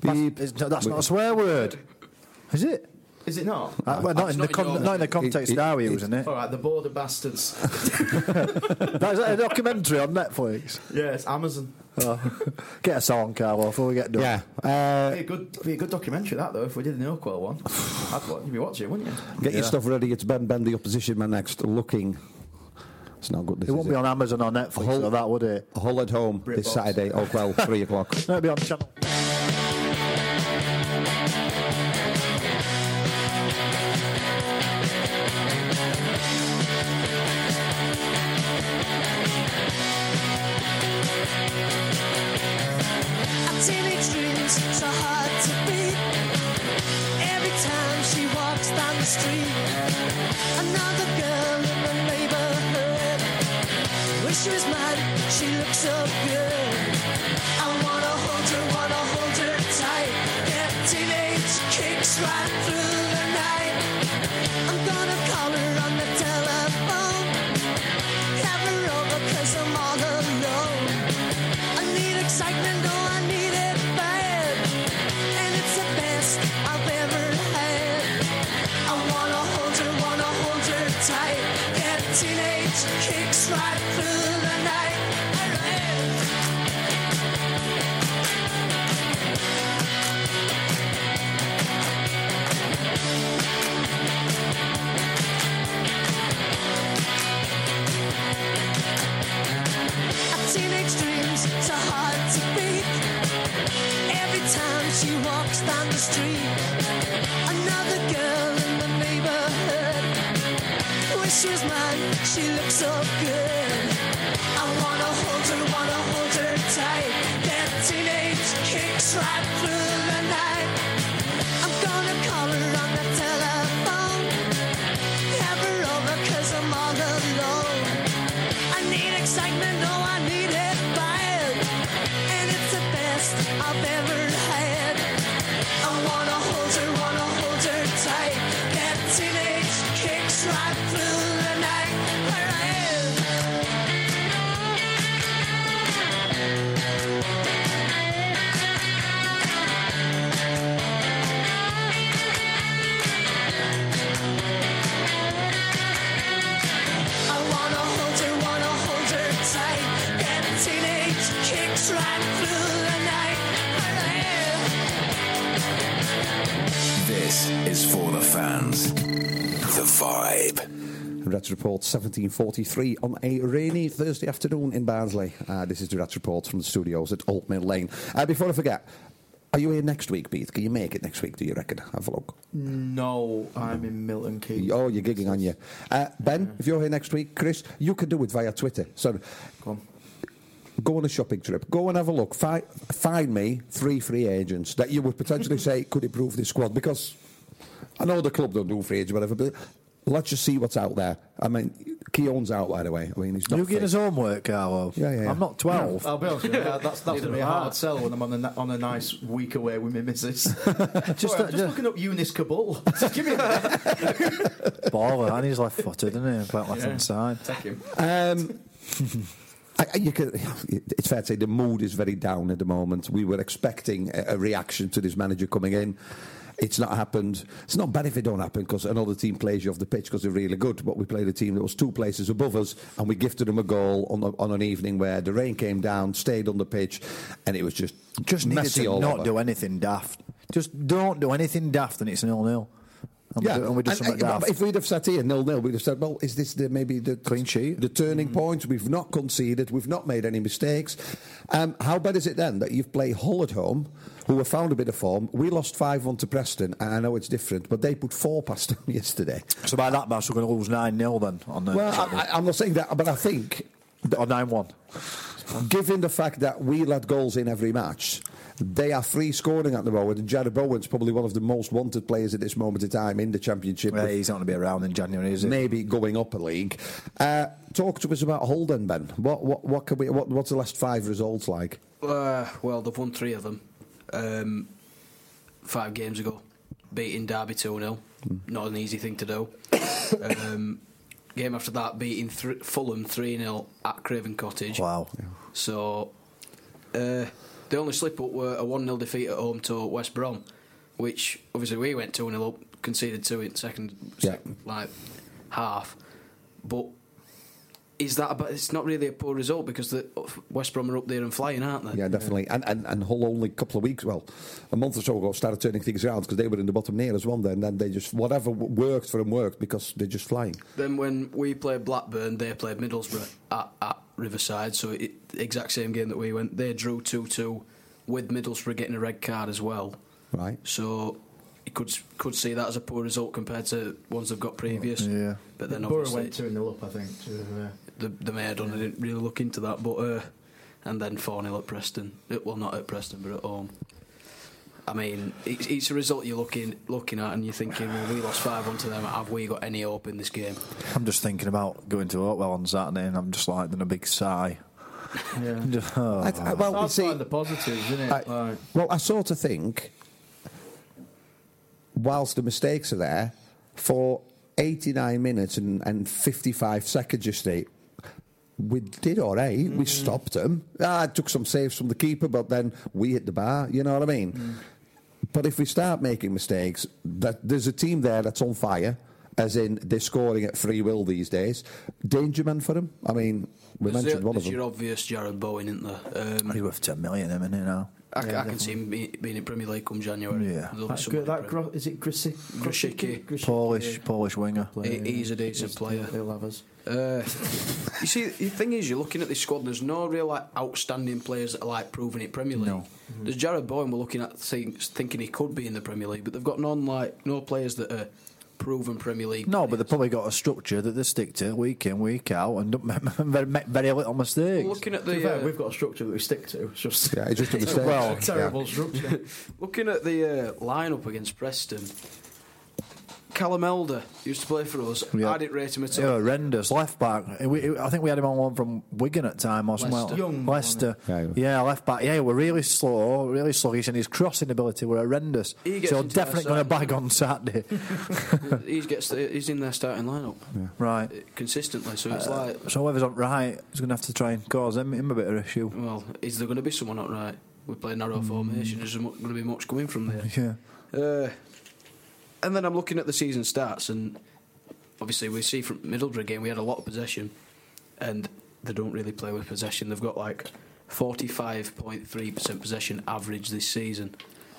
Beep. That's, it's- that's not a swear word. Is it? Is it not? Uh, well, not, in the not in con- not in the context it- now we're it- using it. All right, the border bastards. That's a documentary on Netflix. yes, Amazon. Oh. Get a song, Carl, before we get done. Yeah. Uh, Be a good, be a good documentary that though. If we did the Oakwell one, I'd you'd be watching, it, wouldn't you? get your stuff ready. It's Ben Ben, the opposition man next. Looking. It's not good. This It is won't be on Amazon or Netflix Hull- or that, would it? Hull at home this Britbox. Saturday. Oh well, three o'clock. No, it'll be on the channel. Right Report 1743 on a rainy Thursday afternoon in Barnsley. Uh, this is the Reds Report from the studios at Old Mill Lane. Uh, before I forget, are you here next week, Pete? Can you make it next week, do you reckon? Have a look. No, I'm in Milton Keynes. Oh, you're gigging on you. Uh, ben, if you're here next week, Chris, you can do it via Twitter. So Go on. go on a shopping trip. Go and have a look. Find, find me three free agents that you would potentially say could improve this squad because I know the club don't do free agents, whatever, but let's just see what's out there. I mean, Keogh's out, by the way. I mean, he's not You getting fit. his homework, Carlo? Yeah, yeah, yeah. I'm not 12. I'll be honest with you, that- that's, that's going to be a hard sell when I'm on a, on a nice week away with my missus. just, Just, I'm uh, just yeah. looking up Younès Kaboul. Just give me a minute. Baller, and he's left footed, isn't he? Quite left Yeah. hand side. Take him. Um, I, I- you could, it's fair to say the mood is very down at the moment. We were expecting a, a reaction to this manager coming in. It's not happened. It's not bad if it don't happen because another team plays you off the pitch because they're really good. But we played a team that was two places above us, and we gifted them a goal on, the, on an evening where the rain came down, stayed on the pitch, and it was just Just needed messy to all not over. do anything daft. Just don't do anything daft and it's nil nil. And we and we do something but daft. if we'd have sat here nil nil, we'd have said, "Well, is this the, maybe the Clean sheet. the turning point? We've not conceded, we've not made any mistakes." Um, how bad is it then that you've played Hull at home, who have found a bit of form? We lost five one to Preston, and I know it's different, but they put four past them yesterday. So by that match, we're going to lose 9 0 then. On the, Well, I, I'm not saying that, but I think or 9 1. given the fact that we let goals in every match, they are free scoring at the moment, and Jarrod Bowen's probably one of the most wanted players at this moment in time in the Championship. Well, he's not going to be around in January, is he? maybe going up a league. Uh, talk to us about Holden, Ben. What what what can we? What, what's the last five results like? Uh, well, they've won three of them. Um, five games ago, beating Derby 2 0. Not an easy thing to do. um, game after that, beating th- Fulham 3 0 at Craven Cottage. Wow. So, uh, the only slip up were a 1 0 defeat at home to West Brom, which obviously we went 2 0 up, conceded two in second, Yeah. second like half. But is that about, it's not really a poor result because the West Brom are up there and flying, aren't they? Yeah, definitely. And, and and Hull only a couple of weeks, well, a month or so ago, started turning things around because they were in the bottom near as well. Then, and then they just whatever worked for them worked because they're just flying. Then when we played Blackburn, they played Middlesbrough at, at Riverside, so it, exact same game that we went. They drew two two, with Middlesbrough getting a red card as well. Right. So you could could see that as a poor result compared to ones they've got previous. Yeah. But then Borough obviously went 2 0 up, I think. To, uh, the the mayor done. I didn't really look into that, but uh, and then four 0 at Preston. Well, not at Preston, but at home. I mean, it's, it's a result you're looking looking at, and you're thinking, well, we lost five one to them. Have we got any hope in this game? I'm just thinking about going to Oakwell on Saturday, and I'm just like, then a big sigh. yeah. Oh. I, I, well, you That's see, like the positives, isn't it? I, like, well, I sort of think, whilst the mistakes are there, for 89 minutes and, and 55 seconds yesterday, we did all right. Mm. We stopped them. Ah, it took some saves from the keeper, but then we hit the bar. You know what I mean? Mm. But if we start making mistakes, that there's a team there that's on fire. As in, they're scoring at free will these days. Danger man for them. I mean, we There's mentioned your, one of there's them. your obvious Jarrod Bowen, isn't there? Um, He's worth 10 million, isn't he, now? I, Yeah, I can see him be, being in Premier League come January. There'll be that, somebody that gro- is it Grisi- Grosicki. Grosicki? Polish, Polish winger. He- he's a decent Just, player. He'll have us. Uh, you see, the thing is, you're looking at this squad. And There's no real like outstanding players that are like proving it Premier League. No. There's Jarrod Bowen. We're looking at think, thinking he could be in the Premier League, but they've got none like no players that are proven Premier League. No, but they've probably got a structure that they stick to week in, week out, and don't make very, very little mistakes. looking at the fair, uh, we've got a structure that we stick to. It's just Yeah, it's just a mistake. Well, a terrible structure. looking at the uh, lineup against Preston. Callum Elder used to play for us. Yeah. I didn't rate him at all. Yeah, horrendous left back. We, I think we had him on one from Wigan at time or somewhere. Leicester. Young, Leicester. wasn't? Yeah, left back. Yeah, we're really slow, really sluggish, and his crossing ability were horrendous. He gets So into definitely going to bag on Saturday. he gets the, he's in their starting lineup right. uh, consistently. So it's Uh, like, So whoever's on right is going to have to try and cause him, him a bit of issue. well, is there going to be someone not right? We play narrow formation. There's going to be much coming from there. Yeah. Uh, and then I'm looking at the season stats, and obviously we see from Middlesbrough game we had a lot of possession, and they don't really play with possession. They've got like 45.3% possession average this season.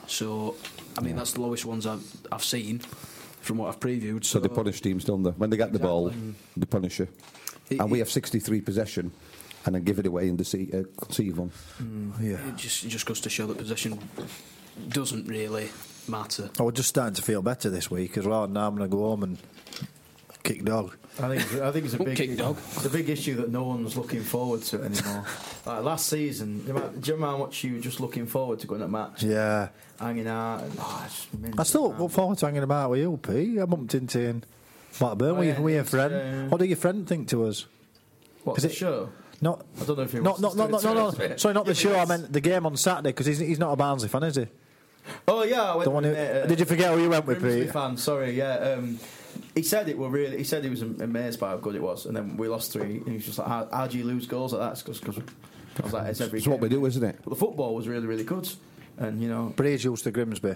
So, I mean, that's the lowest ones I've, I've seen from what I've previewed. So they punish teams, don't they? When they get the ball, they punish you. It- and we have 63 possession and then give it away and deceive, uh, conceive one. Yeah. It just, it just goes to show that possession doesn't really matter. I was just starting to feel better this week as well. Now I'm going to go home and kick dog. I think I think it's a big kick dog. It's a big issue that no one's looking forward to anymore. like last season, do you remember do you how much you were just looking forward to going to match, Yeah. hanging out? And, oh, it's I still man. look forward to hanging about with you, P. I bumped into you in Blackburn. Oh, with, yeah, your- with your friend. uh, What did your friend think to us? What is the it- show? Not. I don't know if he Not, wants not, us not, to no, no, do it. no. Sorry, not the show. I meant the game on Saturday because he's, he's not a Barnsley fan, is he? Oh yeah, I went The one who- uh, did you forget who you went with, Pete? fan. Sorry, yeah. Um, he said it were really. He said he was amazed by how good it was, and then we lost three. And he was just like, "How, how do you lose goals like that?" Because I was like, "It's every." It's what we do, isn't it? But the football was really, really good, and you know, But he's used to Grimsby.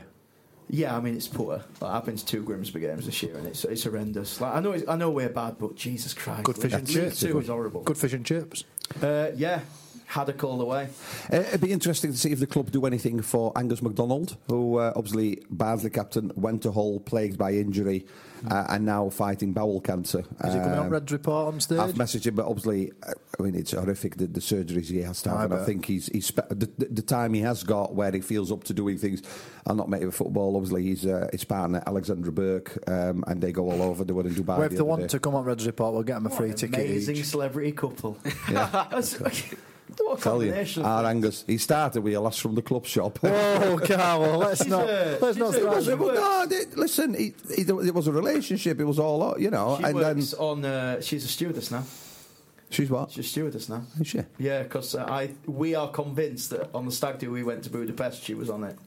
yeah. I mean, it's poor. Like, I've been to two Grimsby games this year, and it's it's horrendous. Like I know, it's, I know we're bad, but Jesus Christ, Good fish and chips. Two is horrible. good fish and chips. Uh, yeah, haddock all the way. Uh, it'd be interesting to see if the club do anything for Angus MacDonald, who uh, obviously Barnsley captain went to Hull plagued by injury uh, and now fighting bowel cancer. Is he coming on Um, Red's report on stage? I've messaged him, but obviously, uh, I mean, it's horrific the, the surgeries he has to have. I and I think he's, he's spe- the, the, the time he has got where he feels up to doing things. I'm not mate with football. Obviously, he's uh, his partner Alexandra Burke, um, and they go all over. They were in Dubai. well, if the they other want day. to come on Red's report, we'll get them a free ticket Amazing each. celebrity couple. Yeah. That's- what a Tell you, our. Angus. He started with a lass from the club shop. Oh, Carl, let's not a- let's not a- start. It was- no, they- listen, he, he, it was a relationship. It was all, you know. She and then works on. Uh, she's a stewardess now. she's what? She's a stewardess now. Is she? Yeah, because uh, I we are convinced that on the stag do we went to Budapest, she was on it.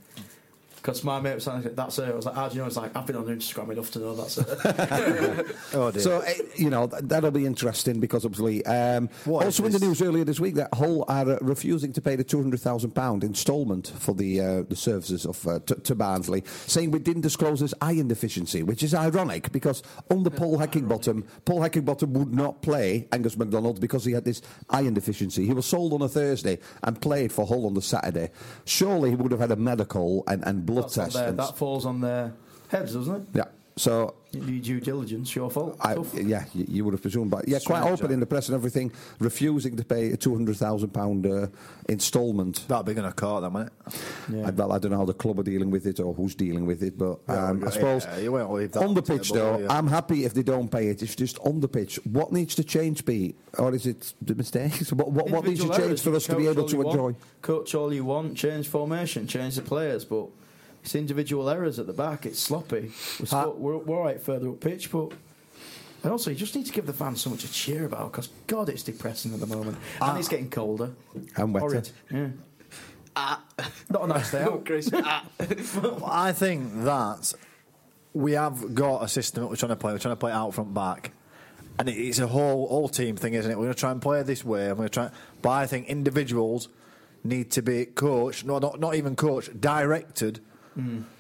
Because my mate was saying, that's her. I was like, how do you know? It's like, I've been on her Instagram enough to know that's her. Oh dear. So, eh, you know, th- that'll be interesting because obviously. Um, also in the news earlier this week that Hull are uh, refusing to pay the £200,000 instalment for the uh, the services of uh, t- to Barnsley, saying we didn't disclose his iron deficiency, which is ironic because under Paul Heckingbottom, Paul Heckingbottom would not play Angus MacDonald because he had this iron deficiency. He was sold on a Thursday and played for Hull on the Saturday. Surely he would have had a medical and, and blood That's test. their, that falls on their heads, doesn't it? yeah. So You do due diligence, your fault. I, yeah, you, you would have presumed, but yeah, quite open in the press and everything, refusing to pay a two hundred thousand pound uh, instalment. That'll be going to court them, won't it? Yeah. I, well, I don't know how the club are dealing with it or who's dealing with it, but um, Yeah, I suppose yeah, you won't leave that on the pitch table, though, will? I'm happy if they don't pay it. It's just on the pitch. What needs to change, be or is it the mistakes? What, what, what needs to change for us to be able to enjoy? want, Coach all you want, change formation, change the players, but it's individual errors at the back. It's sloppy. We're, Ha- spo- we're, we're all right further up pitch, but. And also, you just need to give the fans so much to cheer about because, God, it's depressing at the moment. And it's getting colder. And wetter. Horrid. Yeah. Not a nice day out. Chris. Ah. I think that we have got a system that we're trying to play. We're trying to play out front back, and it's a whole whole team thing, isn't it? We're going to try and play this way. I'm going to try, but I think individuals need to be coached, no, not not even coached, directed.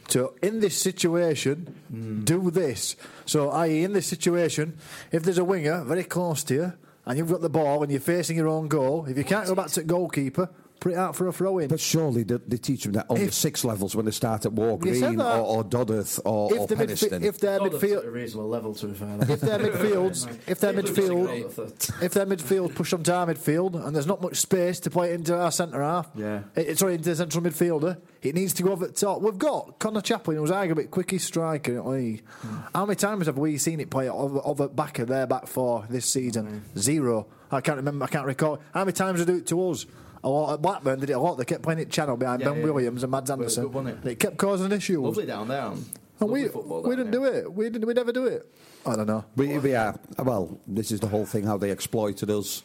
To in this situation, do this. So, i.e., in this situation, if there's a winger very close to you and you've got the ball and you're facing your own goal, if you can't go back to the goalkeeper, put it out for a throw in. But surely they, they teach them that on the six levels when they start at War Green or, or Dodworth or, or if, the midfi- Penistone. if their Dodworth's at a midfield, reasonable level, to be fair. if their midfields, if their midfield, great. if their midfield push onto our midfield and there's not much space to play it into our centre half, Yeah. it, sorry, into the central midfielder, it needs to go over the top. We've got Conor Chaplin, who's arguably the quickest striker in the league. How many times have we seen it play over, over back of their back four this season? Hmm. Zero. I can't remember. I can't recall. How many times did they do it to us? A lot at Blackburn did it a lot. They kept playing it channel behind Yeah, Ben yeah. Williams and Mads Well, Andersen. good, wasn't it? it kept causing issues. Lovely down there. And And we, football we didn't there. do it. We didn't. We never do it. I don't know. We, we are well. This is the whole thing. How they exploited us.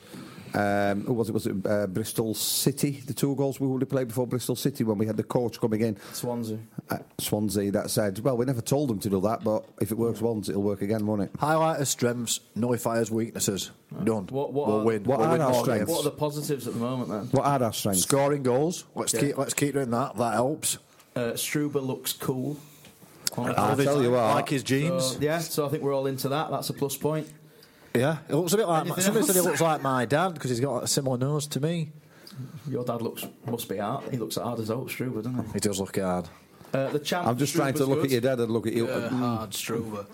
Um, who was it? Was it uh, Bristol City? The two goals we would have played before Bristol City when we had the coach coming in, Swansea. uh, Swansea. That said, well, we never told them to do that, but if it works once, it'll work again, won't it? Highlight our strengths, nullify our weaknesses. Done. What- what we'll are- win. what we'll are win our more strengths? What are the positives at the moment then? What are our strengths? Scoring goals. Let's Yeah. keep. Let's keep doing that. That helps. Uh, Struber looks cool. I'll tell you what. Like his jeans. So, yeah, so I think we're all into that. That's a plus point. Yeah, it looks a bit like. Anything Somebody said he looks like my dad because he's got a similar nose to me. Your dad looks must be hard. He looks hard as old Struber, doesn't he? He does look hard. Uh, the champ. I'm just trying to look good. at your dad and look at you. Uh, hard Struber.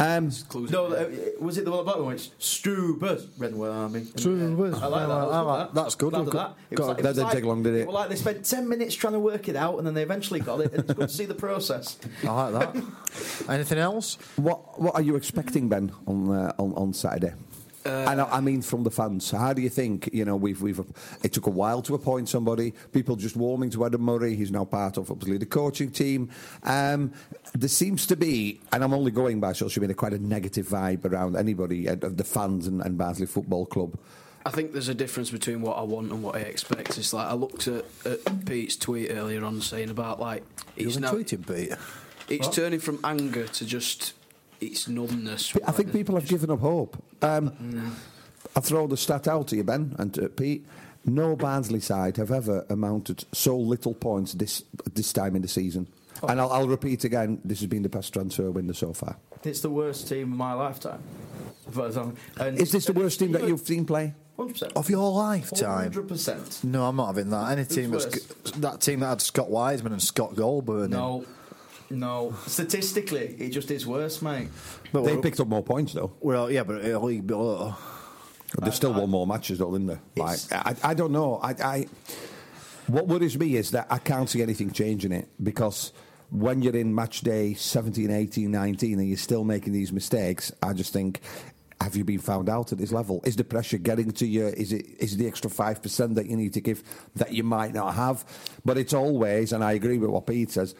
Um, Clues No, uh, was it the one at Blackburn? where It's Struber, Redwood Army. Struber. I like that. I That was like- good, that. that's good. Glad that. got- It like, that didn't like, take long, did it? Well, like they spent ten minutes trying to work it out, and then they eventually got it. And it's good to see the process. I like that. Anything else? what What are you expecting, Ben, on uh, on, on Saturday? I, know, I mean, from the fans. How do you think? You know, we've we've. It took a while to appoint somebody. People just warming to Adam Murray. He's now part of obviously the coaching team. Um, there seems to be, and I'm only going by social media, quite a negative vibe around anybody uh, of the fans and, and Barnsley Football Club. I think there's a difference between what I want and what I expect. It's like I looked at, at Pete's tweet earlier on saying about like You've now tweeting, Pete. it's turning from anger to just it's numbness. I think people have given up hope. Um, I'll throw the stat out to you, Ben, and to Pete. No Barnsley side have ever amounted so little points this this time in the season. And I'll, I'll repeat again, this has been the best transfer window so far. It's the worst team of my lifetime. But, um, and Is this the worst team that you've seen play? 100%. Of your lifetime? 100%. No, I'm not having that. Any team Who's that's that team that had Scott Wiseman and Scott Golbourne. No. No. Statistically, it just is worse, mate. But They picked up more points though. Well, yeah, but a league below. They've still won more matches though, didn't they? Like, I, I don't know. I, I, what worries me is that I can't see anything changing it because when you're in match day 17, 18, 19 and you're still making these mistakes, I just think. Have you been found out at this level? Is the pressure getting to you? Is it is the extra five percent that you need to give that you might not have? But it's always, and I agree with what Pete says.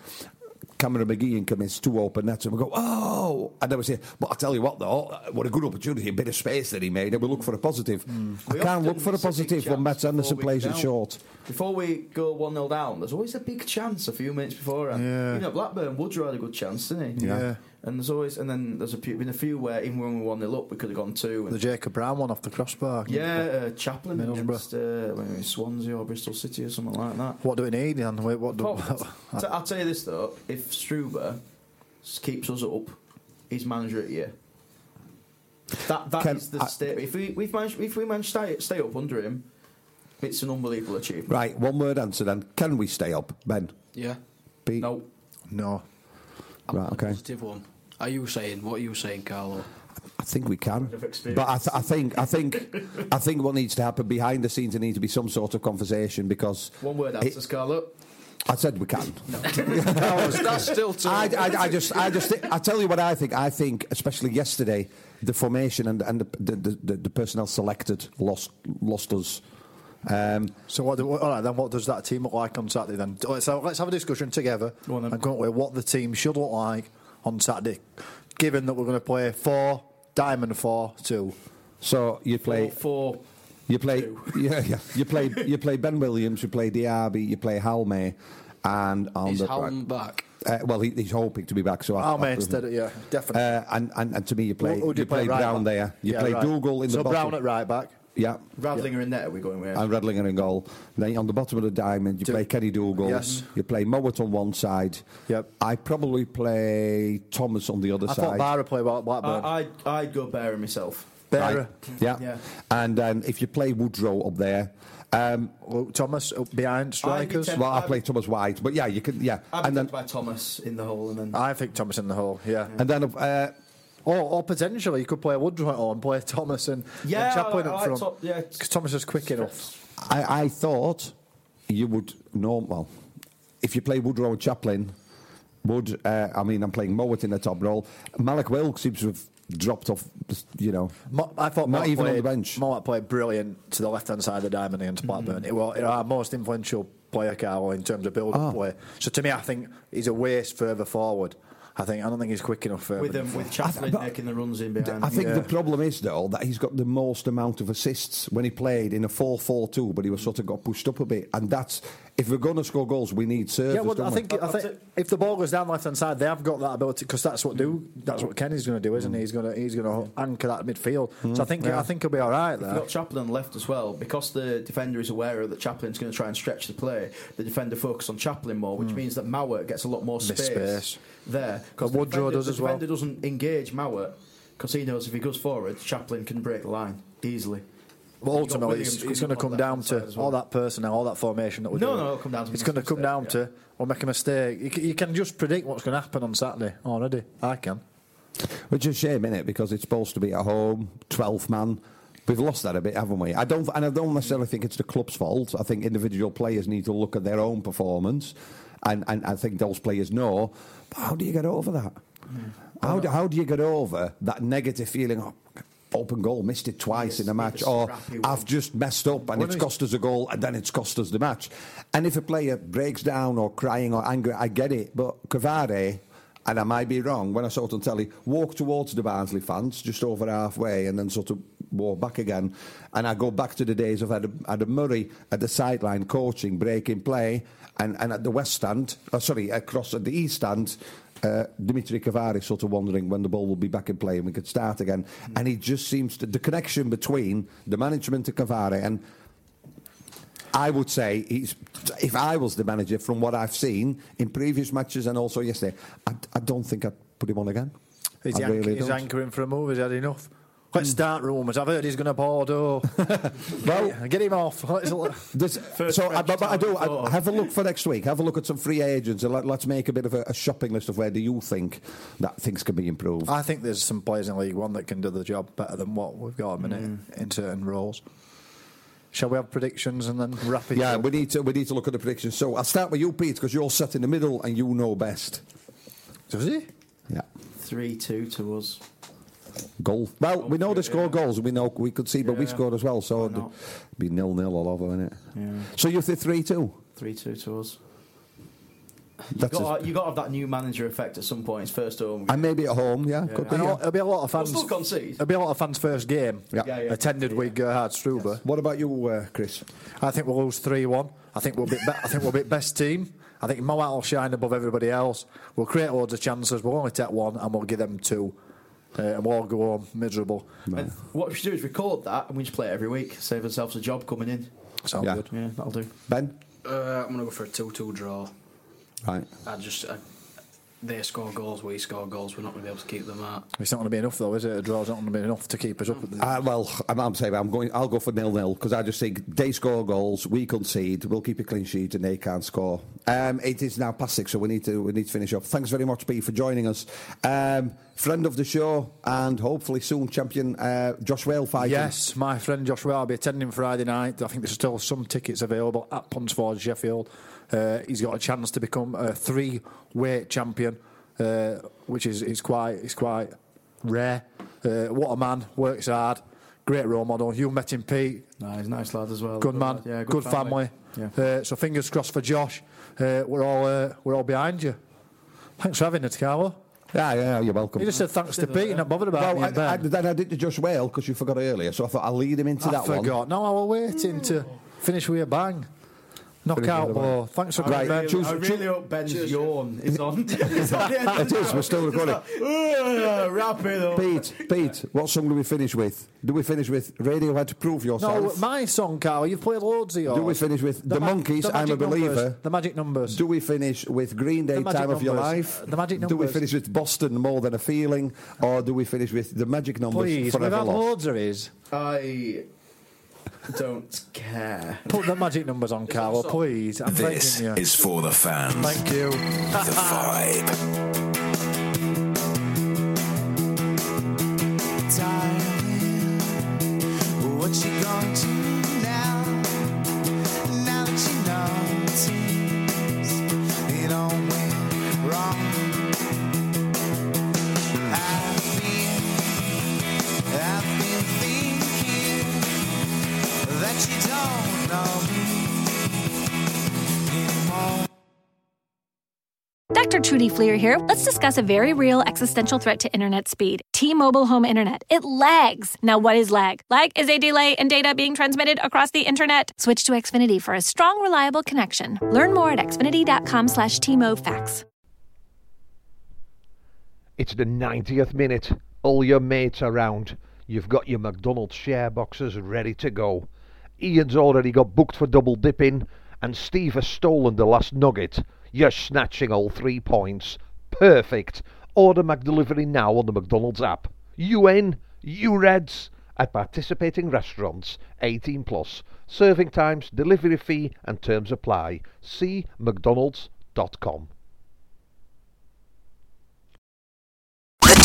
Cameron McGee and commits two open nets, and we go, oh! And then we say, but I'll tell you what, though, what a good opportunity, a bit of space that he made, and we look for a positive. Hmm. I We can't look for a miss a positive when Mads Andersen plays it short. Before we go 1 0 down, there's always a big chance a few minutes before. Uh, yeah. You know, Blackburn, Woodrow had a good chance, didn't he? Yeah. And there's always, and then there's a few, been a few where even when we 1 0 up, we could have gone 2. And The Jacob Brown one off the crossbar. yeah, uh, Chaplin Middlesbrough. against uh, maybe Swansea or Bristol City or something like that. What do we need? And wait, what do, Oh, T- I'll tell you this though: if Struber keeps us up, he's manager at year. That that is Can the state. If we we've managed, if we manage to stay, stay up under him, it's an unbelievable achievement. Right, one word answer then. Can we stay up, Ben? Yeah. Pete? No, no. I'm Right, the okay. positive one. Are you saying? What are you saying, Carlo? I think we can. But I, th- I think I think I think what needs to happen behind the scenes there needs to be some sort of conversation because one word it- answer, Scarlett. I said we can. That's still two. I, I, I just, I just, I tell you what I think. I think, especially yesterday, the formation and and the the, the, the personnel selected lost lost us. Um, So what? Do, all right, then what does that team look like on Saturday? Then let's have, let's have a discussion together Go on and come up with what the team should look like on Saturday, given that we're going to play four diamond four two. so you play, Four, four. you play, two. yeah, yeah. You play, you play Ben Williams, you play Diaby, you play Halme, and on Is the Halme back? Uh, well, he, he's hoping to be back. So I- Oh, man, I- instead of, yeah, definitely. Uh, and, and and to me, you play Who- who you you play play right Brown back? there. You Yeah, play right. Dougall in so the bottom. Brown at right back. Yeah. Radlinger in there. Are we going with? And Radlinger in goal. Then on the bottom of the diamond, you Do- play Kenny Dougall. Yes. You play Mowatt on one side. Yep. I probably play Thomas on the other I side. thought Bähre played well Blackburn. I, I'd, I'd go Bähre myself. Bähre, Right. Yeah. Yeah. And then if you play Woodrow up there, um, Luke Thomas up behind strikers. Ten- well, I I play Thomas White, but yeah, you can, yeah, I'd be and then tempted by Thomas in the hole, and then I think Thomas in the hole. Yeah. and then uh, Or, or potentially you could play Woodrow at home and play Thomas and, Yeah, and Chaplin I- I up front. Top- yeah. Because Thomas is quick enough. I, I thought you would know well if you play Woodrow and Chaplin. Would uh, I mean I'm playing Mowatt in the top role? Malik Wilks seems to have dropped off. You know, Mo- I thought Not Mowatt even on played, the bench. Mowatt played brilliant to the left hand side of the diamond against Blackburn. It was our most influential player, Carlo, in terms of build up Ah. play. So to me, I think he's a waste further forward. I think I don't think he's quick enough further. with them with. Chaplin but- making the runs in behind. I think Yeah. the problem is though that he's got the most amount of assists when he played in a 4-4-2, but he was sort of got pushed up a bit, and that's if we're going to score goals, we need service. Yeah, well, don't I we? think I think if the ball goes down left hand side, they have got that ability because that's what do that's what Kenny's going to do, isn't he? He's going to he's going to mm. anchor that midfield. So mm. I think I think he'll be all right You've there. got Chaplin left as well because the defender is aware that Chaplin's going to try and stretch the play. The defender focuses on Chaplin more, which mm. means that Mauer gets a lot more space, space. there. But the Woodrow defender- does the as well. defender doesn't engage Mauer because he knows if he goes forward, Chaplin can break the line easily. But ultimately, Williams it's, it's going to come down to well. all that personnel, all that formation that we're No, doing. no, it'll come down to It's going to a come down mistake, to we'll make a mistake. You can, you can just predict what's going to happen on Saturday already. I can. Which is a shame, innit? Because it's supposed to be at home, 12 man. We've lost that a bit, haven't we? I don't, and I don't necessarily think it's the club's fault. I think individual players need to look at their own performance, and, and I think those players know. But how do you get over that? How, do, how do you get over that negative feeling? Oh, open goal, missed it twice Yes, in a match, or I've just messed up and When it's is- cost us a goal, and then it's cost us the match. And if a player breaks down or crying or angry, I get it. But Cavaré, and I might be wrong, when I saw it on telly, walked towards the Barnsley fans just over halfway and then sort of walk back again. And I go back to the days of Adam, Adam Murray at the sideline coaching, breaking play, and, and at the west stand, oh, sorry, across at the east stand, uh, Dimitri Cavaré sort of wondering when the ball will be back in play and we could start again. And he just seems to, the connection between the management of Cavaré and I would say he's, if I was the manager, from what I've seen in previous matches and also yesterday, I, I don't think I'd put him on again. Is he, I anch- really he's don't. anchoring for a move? Is that enough? Let's start rumours. I've heard he's going to Bordeaux. well, get him off. This, so, I, but, but I do. I, have a look for next week. Have a look at some free agents, and let, let's make a bit of a, a shopping list of where do you think that things can be improved. I think there's some players in League One that can do the job better than what we've got at the minute mm. in certain roles. Shall we have predictions and then wrap it yeah, up? we need to we need to look at the predictions. So I'll start with you, Pete, because you're set in the middle and you know best. Does he? Yeah. 3 2 to us. Goal. Well, we know they score goals. We know we could see, but we scored as well. So it'd be nil nil all over, wouldn't it? Yeah. So you think three two? 3 2 to us. You've That's got, you got to have that new manager effect at some point. It's first home. And maybe at home, yeah, Yeah. could be. Yeah. it'll be a lot of We'll fans. still concede. It'll be a lot of fans' first game. Yeah. Yeah, yeah. Attended with Gerhard Struber. What about you, uh, Chris? I think we'll lose three one. I think we'll be. Be- I think we'll be best team. I think Mowatt will shine above everybody else. We'll create loads of chances. We'll only take one, and we'll give them two, uh, and we'll all go home miserable. And what we should do is record that and we just play it every week. Save ourselves a job coming in. Sounds Yeah. good. Yeah, that'll do. Ben? Uh, I'm going to go for a 2 2 draw. Right. I just. I, they score goals, we score goals. We're not going to be able to keep them out. It's not going to be enough, though, is it? A draw's not going to be enough to keep us up. At the, Uh, well, I'm, I'm saying I'm going. I'll go for nil nil because I just think they score goals, we concede, we'll keep a clean sheet, and they can't score. Um, it is now past six, so we need to we need to finish up. Thanks very much, Pete, for joining us. Um, friend of the show and hopefully soon champion uh, Josh Wale fighting. Yes, my friend Josh Wale, I'll be attending Friday night. I think there's still some tickets available at Ponds Forge, Sheffield. Uh, he's got a chance to become a three weight champion, uh, which is, is quite is quite rare. Uh, what a man, works hard, great role model. You met him, Pete. No, he's a nice lad as well. Good man, lad. Yeah, good, family. Yeah. Uh, so fingers crossed for Josh. Uh, we're all uh, we're all behind you. Thanks for having us, Carlo. Yeah, yeah, you're welcome. You just said thanks to Pete, you're not bothered about Well, me I. I, then I did to Josh Wale because you forgot earlier, so I thought I'll lead him into I that one. forgot. No, I was waiting to finish with a bang. Knockout with a Thanks for I coming, Right, Ben. choose- I really hope Ben's yawn is on. It's on the end It is, we're still recording. Uh, wrap it up. Pete, Pete, what song do we finish with? Do we finish with Radiohead to prove No, yourself? my song, Carl. You've played loads of yours. do we finish with The, ma- Monkeys, the I'm a Magic Numbers. Believer? The magic numbers. Do we finish with Green Day, The Magic Time of Your Life? The Magic Numbers. Do we finish with Boston, More Than a Feeling? Or do we finish with The Magic Numbers, Please, we've Forever had Lost? loads of his. I don't care. Put the magic numbers on, Carl, please. I'm This thanking you. is for the fans. Thank you. The Vibe. Darling, what you gonna do Dr. Trudy Fleer here. Let's discuss a very real existential threat to internet speed T Mobile Home Internet. It lags. Now, what is lag? Lag is a delay in data being transmitted across the internet. Switch to Xfinity for a strong, reliable connection. Learn more at xfinity.com slash T-MoFax. It's the 90th minute. All your mates are around. You've got your McDonald's share boxes ready to go. Ian's already got booked for double dipping, and Steve has stolen the last nugget. You're snatching all three points. Perfect. Order McDelivery now on the McDonald's app. You in? You Reds? At participating restaurants, 18 plus. Serving times, delivery fee, and terms apply. See McDonald's.com.